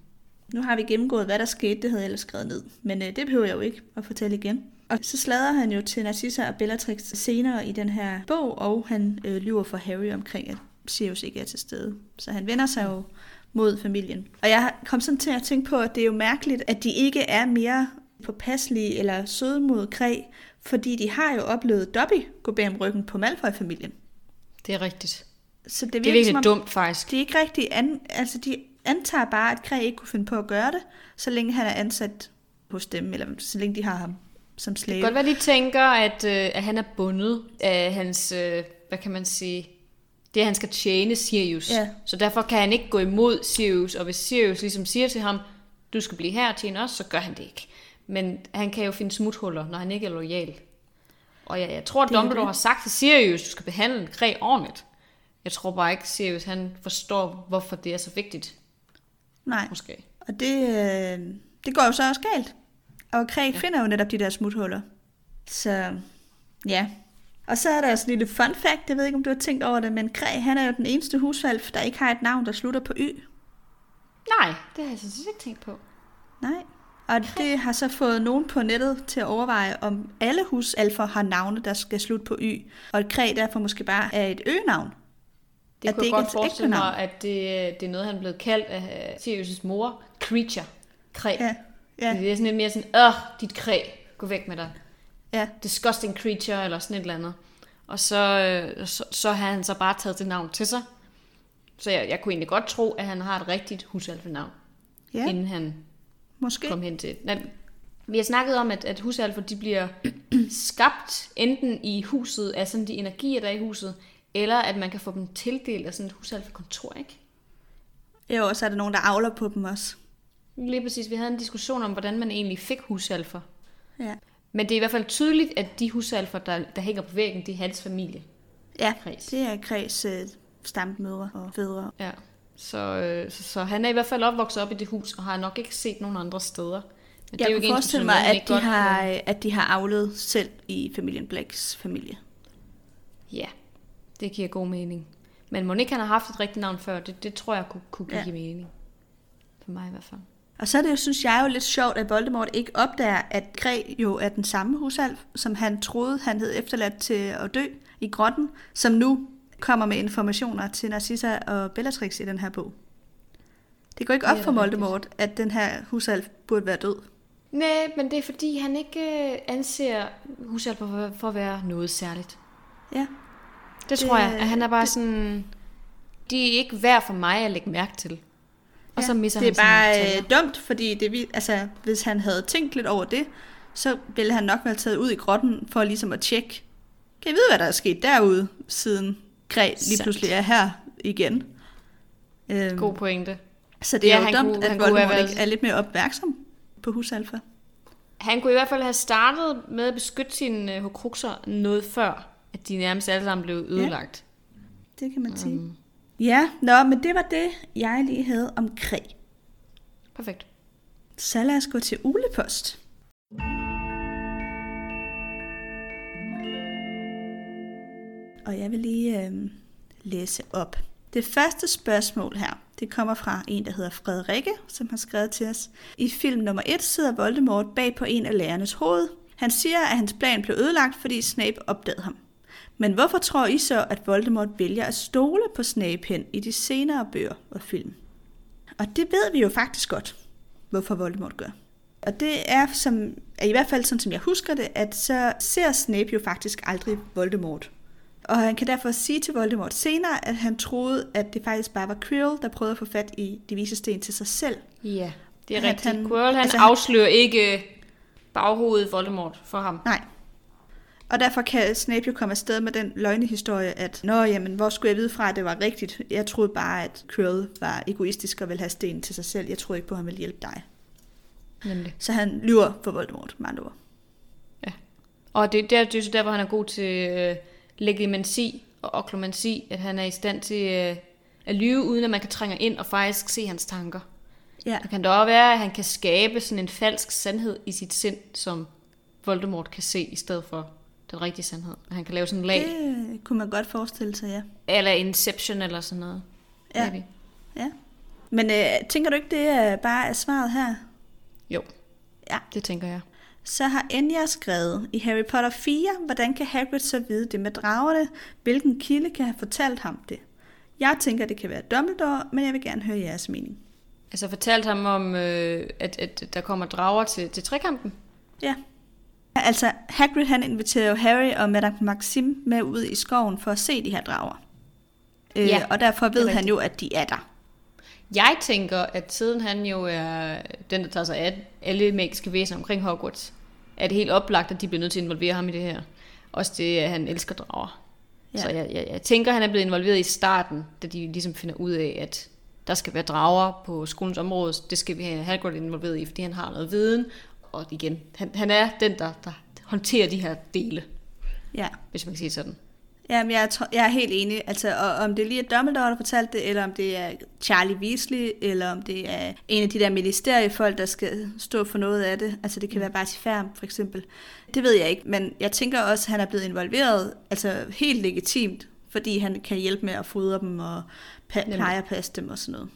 Nu har vi gennemgået, hvad der skete, det havde jeg ellers skrevet ned. Men øh, det behøver jeg jo ikke at fortælle igen. Og så slader han jo til Narcissa og Bellatrix senere i den her bog, og han øh, lyver for Harry omkring, at Sirius ikke er til stede. Så han vender sig jo mod familien. Og jeg kom sådan til at tænke på, at det er jo mærkeligt, at de ikke er mere påpasselige eller søde mod Kræ, fordi de har jo oplevet Dobby gå bag om ryggen på Malfoy-familien. Det er rigtigt. Så det, Det er virker, virkelig som om, dumt, faktisk. de er ikke rigtig an, altså de antager bare, at Kræ ikke kunne finde på at gøre det, så længe han er ansat hos dem, eller så længe de har ham som Det slave. kan godt være, de tænker, at, øh, at han er bundet af hans, øh, hvad kan man sige, det er, han skal tjene Sirius. Ja. Så derfor kan han ikke gå imod Sirius, og hvis Sirius ligesom siger til ham, du skal blive her og tjene os, så gør han det ikke. Men han kan jo finde smuthuller, når han ikke er lojal. Og jeg, jeg tror, at Dumbledore det. har sagt til Sirius, du skal behandle Kræ ordentligt. Jeg tror bare ikke, Sirius han forstår, hvorfor det er så vigtigt, Nej, måske. og det, øh, det går jo så også galt. Og Kræ ja. finder jo netop de der smuthuller. Så ja. Og så er der også en lille fun fact, jeg ved ikke, om du har tænkt over det, men Kræ, han er jo den eneste husvalg, der ikke har et navn, der slutter på Y. Nej, det har jeg set ikke tænkt på. Nej. Og det har så fået nogen på nettet til at overveje, om alle husalfer har navne, der skal slutte på Y, og et kræ derfor måske bare er et øgenavn. Det At kunne det jeg godt forestille navn. mig, at det, det er noget, han er blevet kaldt af Sirius' mor. Creature. Kræ. Ja, Ja. ja, Det er sådan lidt mere sådan, åh, dit kræ, gå væk med dig. Ja. Disgusting creature, eller sådan et eller andet. Og så, øh, så, så har han så bare taget det navn til sig. Så jeg, jeg kunne egentlig godt tro, at han har et rigtigt husalfe-navn, Ja, ja. inden han måske. kom hen til. Nej, vi har snakket om, at, at husalfer de bliver skabt enten i huset af sådan de energier, der er i huset, eller at man kan få dem tildelt af sådan et husalfe-kontor, ikke? Jo, og så er der nogen, der avler på dem også. Lige præcis. Vi havde en diskussion om, hvordan man egentlig fik husalfer. Ja, Men det er i hvert fald tydeligt, at de husalfer, der, der hænger på væggen, det er hans familie. ja Kreds. det er kreds øh, stammødre og fædre. Ja. Så, øh, så, så han er i hvert fald opvokset op i det hus, og har nok ikke set nogen andre steder. Men Jeg jo kunne ikke forestille ensbetydende mig, at de, godt har, kan- at de har avlet selv i familien Blacks familie. Ja, det giver god mening. Men Monique han har haft et rigtigt navn før, det, det tror jeg kunne, kunne give ja. mening. For mig i hvert fald. Og så er det jo, synes jeg jo lidt sjovt, at Voldemort ikke opdager, at Græ jo er den samme husalf, som han troede, han hed efterladt til at dø i grotten, som nu kommer med informationer til Narcissa og Bellatrix i den her bog. Det går ikke op for Voldemort, at den her husalf burde være død. Nej, men det er fordi, han ikke øh, anser husalfer for, at være noget særligt. Ja, Det, Det- det tror jeg. At han er bare det- sådan... De er ikke værd for mig at lægge mærke til. Og så misser det er han sådan nogle bare øh, dumt, fordi det, vi- altså, hvis han havde tænkt lidt over det, så ville han nok være taget ud i grotten for ligesom at tjekke. Kan I vide, hvad der er sket derude, siden Græ lige Sandt. pludselig er her igen? Øhm, God pointe. Så det er Ja, jo han dumt, kunne- at Voldemort været- ikke er lidt mere opmærksom på husalfa. Han kunne i hvert fald have startet med at beskytte sine øh, horcruxer noget før, at de nærmest alle sammen blev ødelagt. Det kan man sige. Ja, nå, men det var det, jeg lige havde om Kræ. Perfekt. Så lad os gå til ulepost. Og jeg vil lige øh, læse op. Det første spørgsmål her, det kommer fra en, der hedder Frederikke, som har skrevet til os. I film nummer 1 sidder Voldemort bag på en af lærernes hoved. Han siger, at hans plan blev ødelagt, fordi Snape opdagede ham. Men hvorfor tror I så, at Voldemort vælger at stole på Snape hen i de senere bøger og film? Og det ved vi jo faktisk godt, hvorfor Voldemort gør. Og det er, som, i hvert fald sådan, som jeg husker det, at så ser Snape jo faktisk aldrig Voldemort. Og han kan derfor sige til Voldemort senere, at han troede, at det faktisk bare var Quirrell, der prøvede at få fat i de vise sten til sig selv. Ja, det er At rigtigt. han- Quirrell, han altså han- afslører ikke baghovedet Voldemort for ham. Nej. Og derfor kan Snape jo komme afsted med den løgnehistorie, at Nå, jamen, hvor skulle jeg vide fra, at det var rigtigt? Jeg troede bare, at Quirrell var egoistisk og ville have stenen til sig selv. Jeg troede ikke på, at han ville hjælpe dig. Nemlig. Så han lyver for Voldemort, med andre ord. Og det, det, er, det er der, hvor han er god til øh, legimansi og oklomansi, at han er i stand til øh, at lyve, uden at man kan trænge ind og faktisk se hans tanker. Ja, Det kan da også være, at han kan skabe sådan en falsk sandhed i sit sind, som Voldemort kan se, i stedet for den rigtige sandhed. Han kan lave sådan en lag, det... det kunne man godt forestille sig, ja. eller Inception eller sådan noget. Ja. Maybe. ja. Men øh, tænker du ikke, det er bare er svaret her? Jo, Ja. det tænker jeg. Så har Enya skrevet i Harry Potter 4, hvordan kan Hagrid så vide det med dragerne? Hvilken kilde kan have fortalt ham det? Jeg tænker, det kan være Dumbledore, men jeg vil gerne høre jeres mening. Altså fortalte ham om, øh, at, at der kommer drager til, til trekampen. Ja. Altså, Hagrid han inviterer jo Harry og Madame Maxim med ud i skoven for at se de her drager. Øh, Ja, og derfor er ved han jo, at de er der. Jeg tænker, at siden han jo er den, der tager sig af alle magiske væsener omkring Hogwarts, er det helt oplagt, at de bliver nødt til at involvere ham i det her. Også det, at han elsker drager. Ja. Så jeg, jeg, jeg tænker, han er blevet involveret i starten, da de ligesom finder ud af, at der skal være drager på skolens område. Det skal vi have Hagrid involveret i, fordi han har noget viden. Og igen, han, han er den, der, der håndterer de her dele, Ja. hvis man kan sige sådan. Jamen, jeg, tror, jeg er helt enig. Altså, og, om det lige er Dumbledore, der fortalte det, eller om det er Charlie Weasley, eller om det er en af de der ministeriefolk, der skal stå for noget af det. Altså, det kan være Barty Færm, for eksempel. Det ved jeg ikke, men jeg tænker også, at han er blevet involveret, altså helt legitimt, fordi han kan hjælpe med at fodre dem og pleje og passe dem og sådan noget.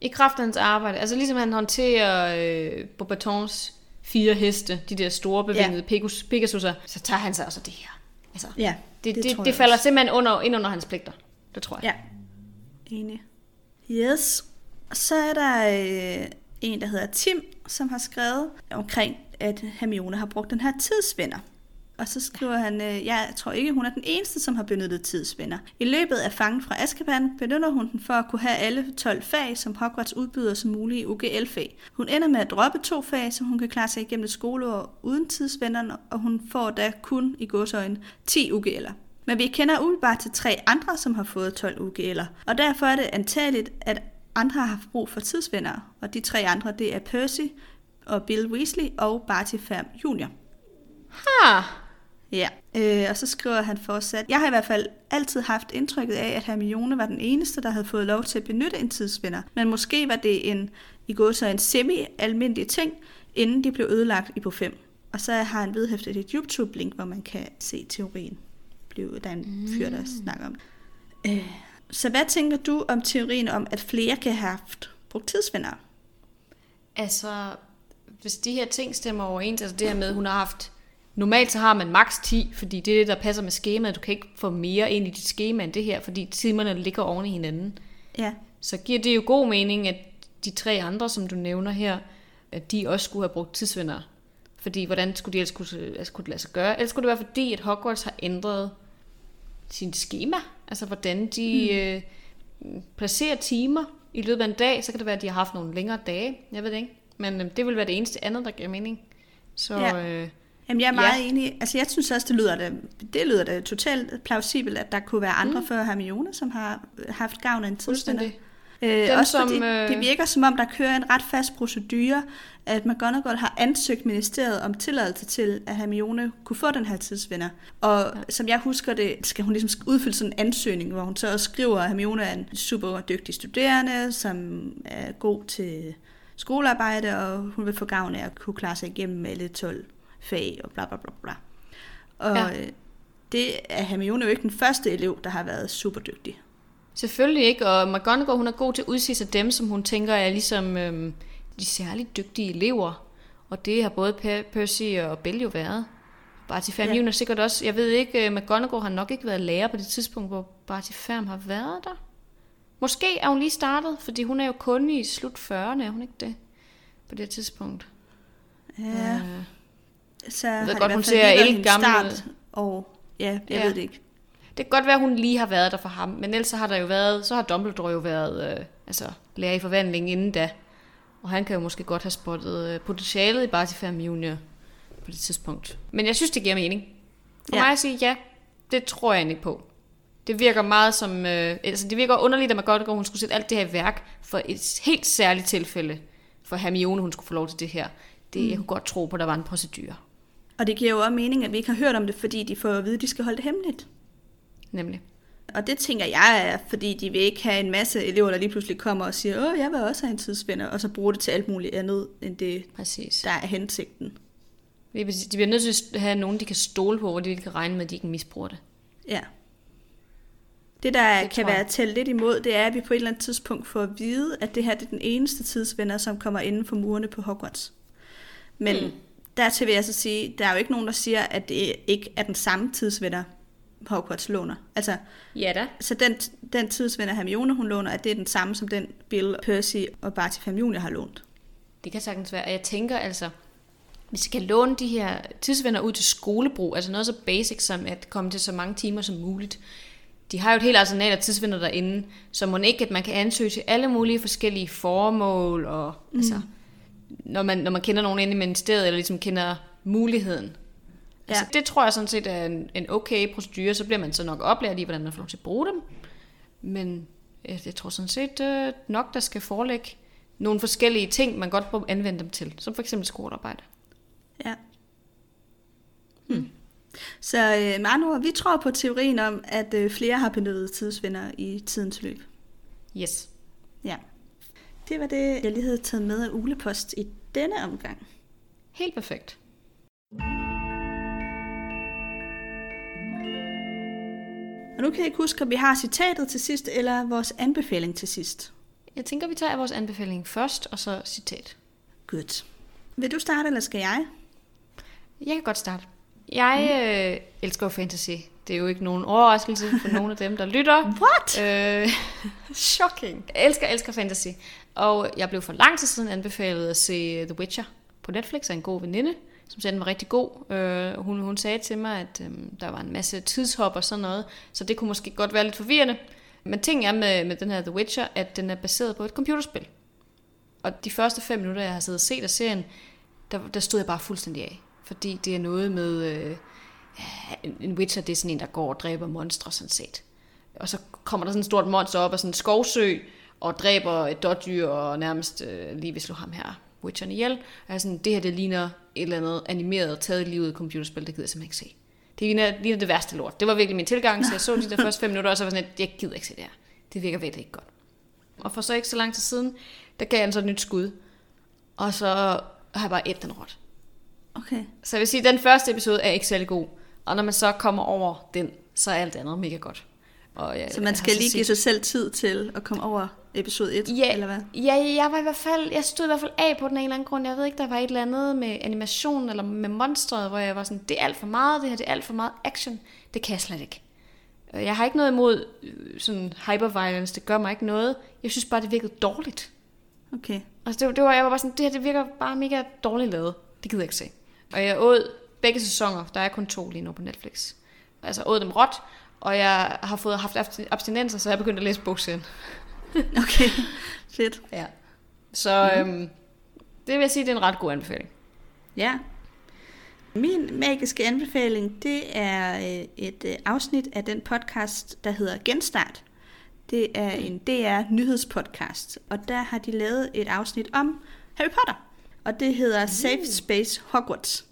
I kraft af hans arbejde, altså ligesom han håndterer øh, Bobatons fire heste, de der store bevingede ja. Pegasus, Pegasus'er, så tager han sig også det her. Altså, Ja, det, det, det, det jeg falder også. simpelthen under, ind under hans pligter. Det tror jeg. Ja, enig. Yes. Så er der øh, en, der hedder Tim, som har skrevet omkring, at Hermione har brugt den her tidsvinder. Og så skriver han, øh, jeg tror ikke, hun er den eneste, som har benyttet tidsvenner. I løbet af fangen fra Azkaban benytter hun den for at kunne have alle 12 fag, som Hogwarts udbyder som mulige UGL-fag. Hun ender med at droppe to fag, så hun kan klare sig igennem et skoleår uden tidsvennerne, og hun får da kun i godsøjne 10 UGL'er. Men vi kender umiddelbart til tre andre, som har fået 12 UGL'er, og derfor er det antageligt, at andre har haft brug for tidsvenner, og de tre andre, det er Percy og Bill Weasley og Barty Fam Jr. Ha! Ja, øh, og så skriver han fortsat, jeg har i hvert fald altid haft indtrykket af, at Hermione var den eneste, der havde fået lov til at benytte en tidsvinder, men måske var det en, i går så en semi-almindelig ting, inden de blev ødelagt i på 5. Og så har han vedhæftet et YouTube-link, hvor man kan se teorien. Blev, der er en fyr, der snakker om. Øh, så hvad tænker du om teorien om, at flere kan have haft brugt tidsvenner? Altså, hvis de her ting stemmer overens, altså det her med, at hun har haft... Normalt så har man maks 10, fordi det er det, der passer med skemaet. Du kan ikke få mere ind i dit skema end det her, fordi timerne ligger oven i hinanden. Ja, Så giver det jo god mening, at de tre andre, som du nævner her, at de også skulle have brugt tidsvenner. Fordi hvordan skulle de ellers kunne, altså, kunne det lade sig gøre? Ellers skulle det være fordi, at Hogwarts har ændret sin schema. Altså hvordan de mm. øh, placerer timer i løbet af en dag. Så kan det være, at de har haft nogle længere dage. Jeg ved det ikke. Men øh, det vil være det eneste andet, der giver mening. Så Ja. øh, Jamen, jeg er meget Ja. enig. Altså, jeg synes også, det lyder da, det lyder da totalt plausibelt, at der kunne være andre mm. før Hermione, som har haft gavn af en tidsvinder. Øh, Dem, også som, fordi øh, det virker som om, der kører en ret fast procedure, at McGonagall har ansøgt ministeriet om tilladelse til, at Hermione kunne få den her tidsvinder. Og ja. som jeg husker det, skal hun ligesom udfylde sådan en ansøgning, hvor hun så også skriver, at Hermione er en super dygtig studerende, som er god til skolearbejde, og hun vil få gavn af at kunne klare sig igennem alle 12 fag og bla bla bla bla. Og Ja. ja. det er Hermione jo ikke den første elev, der har været super dygtig. Selvfølgelig ikke, og McGonagall hun er god til at udsige sig dem, som hun tænker er ligesom øhm, de særligt dygtige elever. Og det har både Per- Percy og Bell jo været. Barty Fam Ja. er sikkert også, jeg ved ikke, øh, McGonagall har nok ikke været lærer på det tidspunkt, hvor Barty Fam har været der. Måske er hun lige startet, fordi hun er jo kun i slut 40'erne, er hun ikke det? På det tidspunkt. Ja. Øh, så ved har det godt, hvert hun ser ældgammel hendes start, og ja, jeg Ja. ved det ikke. Det kan godt være, at hun lige har været der for ham, men ellers så har der jo været, så har Dumbledore jo været øh, altså, lærer i forvandling inden da. Og han kan jo måske godt have spottet øh, potentialet i Barty Fam Junior på det tidspunkt. Men jeg synes, det giver mening. For Ja. mig at sige ja, det tror jeg egentlig på. Det virker meget som, øh, altså det virker underligt, at man godt at hun skulle sætte alt det her i værk for et helt særligt tilfælde for Hermione, hun skulle få lov til det her. Det, mm. Jeg kunne godt tro på, at der var en procedure, Og det giver jo også mening, at vi ikke har hørt om det, fordi de får at vide, at de skal holde det hemmeligt. nemlig. Og det tænker jeg er, fordi de vil ikke have en masse elever, der lige pludselig kommer og siger, åh, jeg vil også have en tidsvinder, og så bruge det til alt muligt andet, end det, Præcis. der er hensigten. De bliver nødt til at have nogen, de kan stole på, hvor de kan regne med, at de ikke misbruger det. Ja. Det, der Det kan være tælle lidt imod, det er, at vi på et eller andet tidspunkt får at vide, at det her det er den eneste tidsvinder, som kommer inden for murene på Hogwarts. Men Mm. Dertil vil jeg så sige, der er jo ikke nogen, der siger, at det ikke er den samme tidsvinder, Hogwarts låner. Altså, Ja da. så den, den tidsvinder Hermione, hun låner, at det er den samme, som den Bill, Percy og Barty Junior har lånt. Det kan sagtens være. Og jeg tænker altså, hvis vi kan låne de her tidsvenner ud til skolebrug, altså noget så basic som at komme til så mange timer som muligt. De har jo et helt arsenal af tidsvenner derinde, så må ikke, at man kan ansøge til alle mulige forskellige formål, og mm. altså, når man, når man kender nogen inde i ministeriet, eller ligesom kender muligheden. Ja. Altså, det tror jeg sådan set er en, en okay procedure, så bliver man så nok oplært i, hvordan man får lov til at bruge dem. Men jeg, jeg tror sådan set øh, nok, der skal forelægge nogle forskellige ting, man godt må anvende dem til, som for eksempel skolearbejde. Ja. Hmm. Så øh, med andre ord, vi tror på teorien om, at øh, flere har benyttet tidsvinder i tidens løb. Yes. Ja. Det var det, jeg lige havde taget med af ulepost i denne omgang. Helt perfekt. Og nu kan jeg ikke huske, om vi har citatet til sidst, eller vores anbefaling til sidst. Jeg tænker, vi tager vores anbefaling først, og så citat. Godt. Vil du starte, eller skal jeg? Jeg kan godt starte. Jeg øh, elsker fantasy. Det er jo ikke nogen overraskelse for (laughs) nogen af dem, der lytter. What? Øh, (laughs) shocking. Jeg elsker, elsker fantasy. Og jeg blev for lang tid siden anbefalet at se The Witcher på Netflix af en god veninde. som sagde, den var rigtig god. Øh, hun, hun sagde til mig, at øh, der var en masse tidshop og sådan noget, så det kunne måske godt være lidt forvirrende. Men ting er med, med den her The Witcher, at den er baseret på et computerspil. Og de første fem minutter, jeg har siddet og set af serien, der, der stod jeg bare fuldstændig af. Fordi det er noget med... Øh, en, Witcher, det er sådan en, der går og dræber monstre, sådan set. Og så kommer der sådan et stort monster op af sådan en skovsø, og dræber et dårdyr, og nærmest øh, lige vil slå ham her, Witcheren ihjel. Og sådan, det her, det ligner et eller andet animeret, taget livet computerspil, det gider jeg simpelthen ikke se. Det ligner, ligner det værste lort. Det var virkelig min tilgang, så jeg så de der (laughs) første fem minutter, og så var sådan, at jeg gider ikke se det her. Det virker virkelig ikke godt. Og for så ikke så lang tid siden, der gav jeg en så et nyt skud. Og så har jeg bare et den råt. Okay. Så jeg vil sige, at den første episode er ikke særlig god. Og når man så kommer over den, så er alt andet mega godt. Og jeg, Så man skal lige give sig selv tid til at komme over episode 1, ja, eller hvad? Ja, jeg var i hvert fald, jeg stod i hvert fald af på den en eller anden grund. Jeg ved ikke, der var et eller andet med animation eller med monstret, hvor jeg var sådan, det er alt for meget, det her, det er alt for meget action. Det kan jeg slet ikke. Jeg har ikke noget imod øh, sådan hyperviolence, det gør mig ikke noget. Jeg synes bare, det virkede dårligt. Okay. Altså det, det var, jeg var bare sådan, det her det virker bare mega dårligt lavet. Det gider jeg ikke se. Og jeg åd begge sæsoner, der er kun to lige nu på Netflix. Altså åd dem råt, og jeg har fået haft abstinenser, så jeg er begyndt at læse bogserien. (laughs) Okay, fedt. Ja. Så mm. øhm, det vil jeg sige, det er en ret god anbefaling. Ja. Min magiske anbefaling, det er øh, et øh, afsnit af den podcast, der hedder Genstart. Det er en DR nyhedspodcast, og der har de lavet et afsnit om Harry Potter. Og det hedder Safe Space Hogwarts.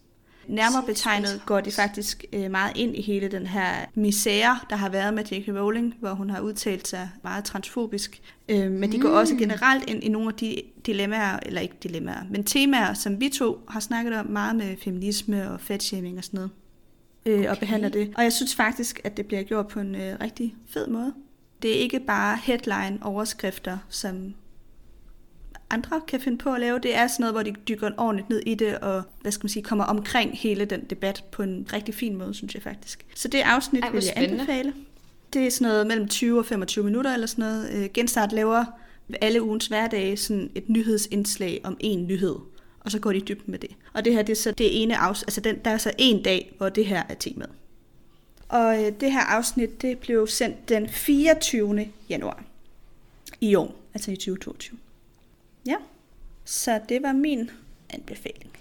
Nærmere betegnet går de faktisk øh, meget ind i hele den her misære, der har været med J.K. Rowling, hvor hun har udtalt sig meget transfobisk. Øh, men de går også generelt ind i nogle af de dilemmaer, eller ikke dilemmaer, men temaer, som vi to har snakket om meget med feminisme og fatshaming og sådan noget. Øh, og behandler det. Og jeg synes faktisk, at det bliver gjort på en rigtig fed måde. Det er ikke bare headline-overskrifter, som andre kan finde på at lave. Det er sådan noget, hvor de dykker ordentligt ned i det, og hvad skal man sige, kommer omkring hele den debat på en rigtig fin måde, synes jeg faktisk. Så det afsnit Ej, vil jeg spændende. anbefale. Det er sådan noget mellem 20 og 25 minutter eller sådan noget. Øh, Genstart laver alle ugens hverdage sådan et nyhedsindslag om en nyhed, og så går de i dybden med det. Og det her, det er så det ene afsnit, altså den, der er så en dag, hvor det her er temaet. Og øh, det her afsnit, det blev sendt den 24. januar i år, altså i 2022. Ja, så det var min anbefaling.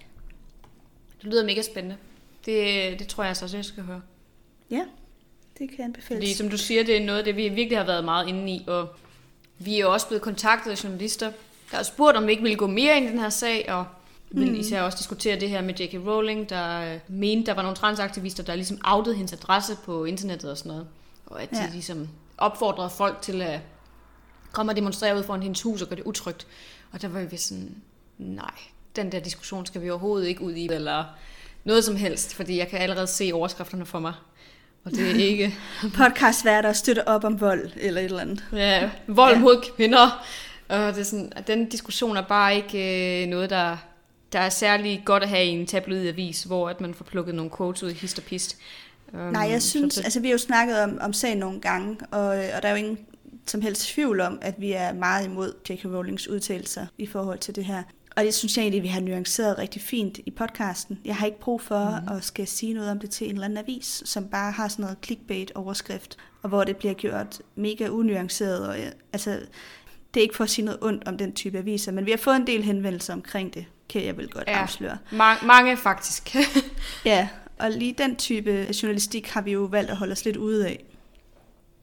Det lyder mega spændende. Det, det tror jeg så også, jeg skal høre. Ja, det kan anbefales. Fordi som du siger, det er noget det, vi virkelig har været meget inde i, og vi er jo også blevet kontaktet af journalister, der har spurgt, om vi ikke ville gå mere ind i den her sag, og vi vil især også diskutere det her med J.K. Rowling, der øh, mente, der var nogle transaktivister, der ligesom outede hendes adresse på internettet og sådan noget. Og at de Ja. ligesom opfordrede folk til at komme og demonstrere ud foran hendes hus og gøre det utrygt. Og der var vi sådan, nej, den der diskussion skal vi overhovedet ikke ud i, eller noget som helst, fordi jeg kan allerede se overskrifterne for mig. Og det er ikke (laughs) Podcastværter støtter op om vold eller et eller andet. ja, vold Ja. mod kvinder. Og det er sådan, at den diskussion er bare ikke øh, noget, der, der er særlig godt at have i en tabloid avis, hvor at man får plukket nogle quotes ud i hist og pist. Um, Nej, jeg så synes, det- altså vi har jo snakket om, om sagen nogle gange, og, øh, og der er jo ingen som helst tvivl om, at vi er meget imod J.K. Rowlings udtalelser i forhold til det her. Og det synes jeg egentlig, vi har nuanceret rigtig fint i podcasten. Jeg har ikke brug for mm. at skal sige noget om det til en eller anden avis, som bare har sådan noget clickbait-overskrift, og hvor det bliver gjort mega unuanceret. Og, øh, altså, det er ikke for at sige noget ondt om den type aviser, men vi har fået en del henvendelser omkring det, kan jeg vel godt Ja. afsløre. Ma- mange faktisk. (laughs) Ja, og lige den type journalistik har vi jo valgt at holde os lidt ude af.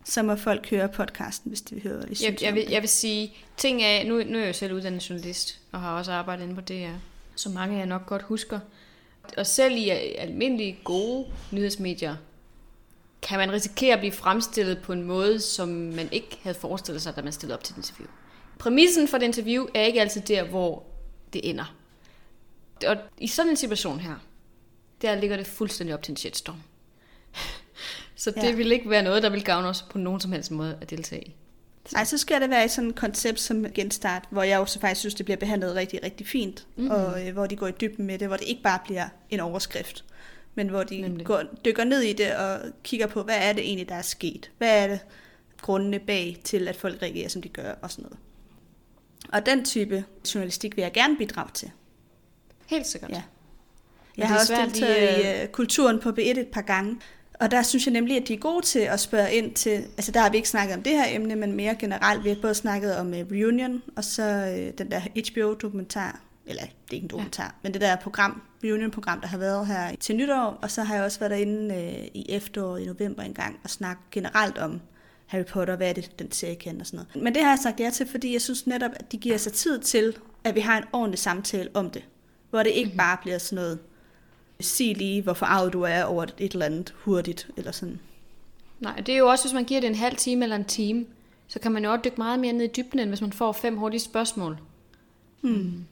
Så må folk høre podcasten, hvis de vil høre, hvad vi jeg, jeg, vil, det. jeg vil sige, ting er, nu, nu er jeg jo selv uddannet journalist, og har også arbejdet inde på DR, så mange af jer nok godt husker. Og selv i almindelige gode nyhedsmedier, kan man risikere at blive fremstillet på en måde, som man ikke havde forestillet sig, da man stillede op til et interview. Præmissen for et interview er ikke altid der, hvor det ender. Og i sådan en situation her, der ligger det fuldstændig op til en shitstorm. Så det Ja. vil ikke være noget, der vil gavne os på nogen som helst måde at deltage i. Nej, så skal det være i sådan et koncept som genstart, hvor jeg også faktisk synes, det bliver behandlet rigtig, rigtig fint, Mhm. mm-hmm. og øh, hvor de går i dybden med det, hvor det ikke bare bliver en overskrift, men hvor de Nemlig. går, dykker ned i det og kigger på, hvad er det egentlig, der er sket? Hvad er det grundene bag til, at folk reagerer, som de gør, og sådan noget. Og den type journalistik vil jeg gerne bidrage til. Helt sikkert. Ja. Jeg har også deltaget lige, i uh, kulturen på B1 et par gange, og der synes jeg nemlig, at de er gode til at spørge ind til, altså der har vi ikke snakket om det her emne, men mere generelt. Vi har både snakket om uh, Reunion, og så uh, den der HBO-dokumentar, eller det er ikke en dokumentar, ja. men det der program, Reunion-program, der har været her til nytår, og så har jeg også været derinde uh, i efteråret i november engang og snakket generelt om Harry Potter, hvad er det, den serie kan og sådan noget. Men det har jeg sagt ja til, fordi jeg synes netop, at de giver sig tid til, at vi har en ordentlig samtale om det. Hvor det ikke mm-hmm. bare bliver sådan noget, sig lige, hvor forarvet du er over et eller andet hurtigt, eller sådan. Nej, det er jo også, hvis man giver det en halv time eller en time, så kan man jo også dykke meget mere ned i dybden, end hvis man får fem hurtige spørgsmål. Hmm.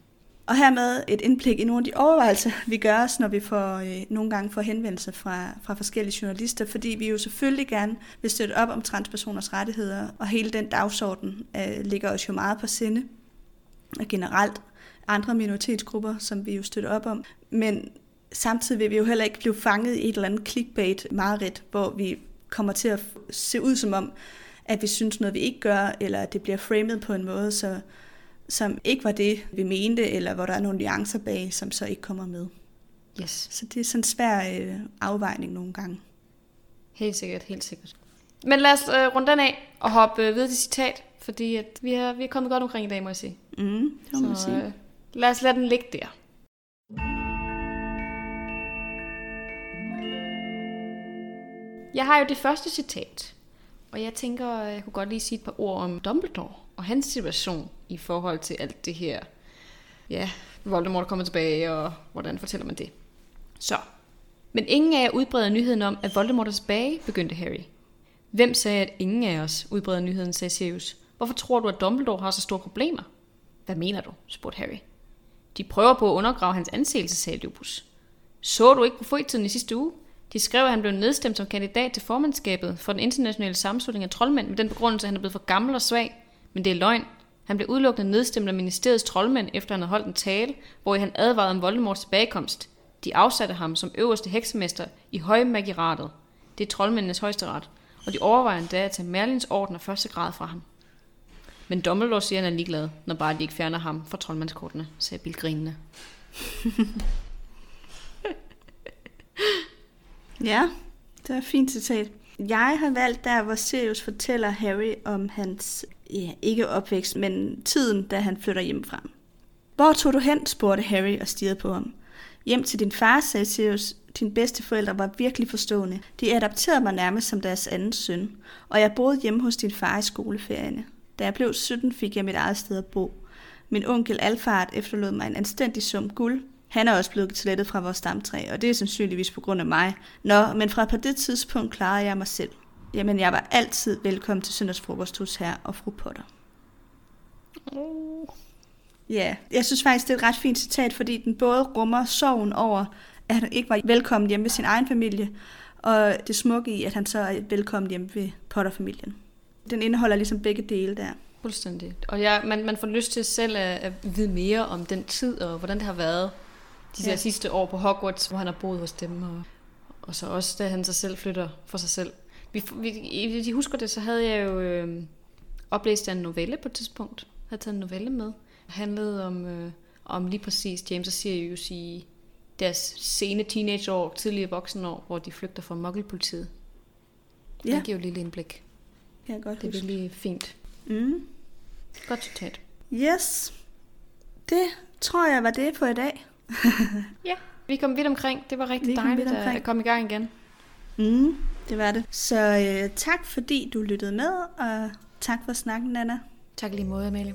Og hermed et indblik i nogle af de overvejelser, (laughs) vi gør os, når vi får, øh, nogle gange får henvendelser fra, fra forskellige journalister, fordi vi jo selvfølgelig gerne vil støtte op om transpersoners rettigheder, og hele den dagsorden øh, ligger os jo meget på sinde, og generelt andre minoritetsgrupper, som vi jo støtter op om. Men samtidig vil vi jo heller ikke blive fanget i et eller andet clickbait mareridt, hvor vi kommer til at se ud som om, at vi synes noget, vi ikke gør, eller at det bliver framet på en måde, så, som ikke var det, vi mente, eller hvor der er nogle nuancer bag, som så ikke kommer med. Yes. Så det er sådan en svær øh, afvejning nogle gange. Helt sikkert, helt sikkert. Men lad os øh, runde den af og hoppe øh, videre til citat, fordi at vi, er, vi er kommet godt omkring i dag, må jeg sige. Mm, det må så, sige. Øh, lad os lade den ligge der. Jeg har jo det første citat, og jeg tænker, jeg kunne godt lige sige et par ord om Dumbledore og hans situation i forhold til alt det her. Ja, Voldemort kommer tilbage, og hvordan fortæller man det? Så. Men ingen af jer udbreder nyheden om, at Voldemort er tilbage, begyndte Harry. Hvem sagde, at ingen af os udbreder nyheden, sagde Sirius. Hvorfor tror du, at Dumbledore har så store problemer? Hvad mener du? spurgte Harry. De prøver på at undergrave hans anseelse, sagde Lupus. Så du ikke på fritiden i sidste uge? De skrev, at han blev nedstemt som kandidat til formandskabet for den internationale sammenslutning af troldmænd med den begrundelse, at han er blevet for gammel og svag. Men det er løgn. Han blev udelukkende nedstemt af ministeriets troldmænd, efter han havde holdt en tale, hvor han advarede om Voldemorts tilbagekomst. De afsatte ham som øverste heksemester i højmagiratet. Det er troldmændenes højeste ret. Og de overvejer endda at tage Merlins orden af første grad fra ham. Men Dumbledore siger, at han er ligeglad, når bare de ikke fjerner ham fra troldmandskortene, sagde Bill grinende. (laughs) Ja, det er et fint citat. Jeg har valgt der, hvor Sirius fortæller Harry om hans, ja, ikke opvækst, men tiden, da han flytter hjemmefra. Hvor tog du hen, spurgte Harry og stirrede på ham. Hjem til din far, sagde Sirius. Din bedste forældre var virkelig forstående. De adopterede mig nærmest som deres anden søn, og jeg boede hjemme hos din far i skoleferierne. Da jeg blev 17, fik jeg mit eget sted at bo. Min onkel Alfart efterlod mig en anstændig sum guld, han er også blevet slettet fra vores stamtræ, og det er sandsynligvis på grund af mig. Nå, men fra på det tidspunkt klarede jeg mig selv. Jamen, jeg var altid velkommen til søndagsfrokost hos her og fru Potter. Oh. Ja, jeg synes faktisk, det er et ret fint citat, fordi den både rummer sorgen over, at han ikke var velkommen hjemme ved sin egen familie, og det smukke i, at han så er velkommen hjemme ved Potter-familien. Den indeholder ligesom begge dele der. Fuldstændig. Og ja, man, man får lyst til selv at, at vide mere om den tid, og hvordan det har været de der ja. sidste år på Hogwarts, hvor han har boet hos dem, og, og så også da han sig selv flytter for sig selv. Vi, vi, hvis I husker det, så havde jeg jo øh, oplæst en novelle på et tidspunkt. Jeg havde taget en novelle med. Det handlede om, øh, om lige præcis James og Sirius i deres sene teenageår, tidlige voksenår, hvor de flygter fra muggelpolitiet. Ja. Det giver jo lige indblik. Ja, godt Det er virkelig fint. Mm. Godt citat. Yes. Det tror jeg var det for i dag ja, vi kom vidt omkring. Det var rigtig vi dejligt at komme i gang igen. Mm, det var det. Så øh, tak fordi du lyttede med, og tak for snakken, Nana. Tak lige måde, Amalie.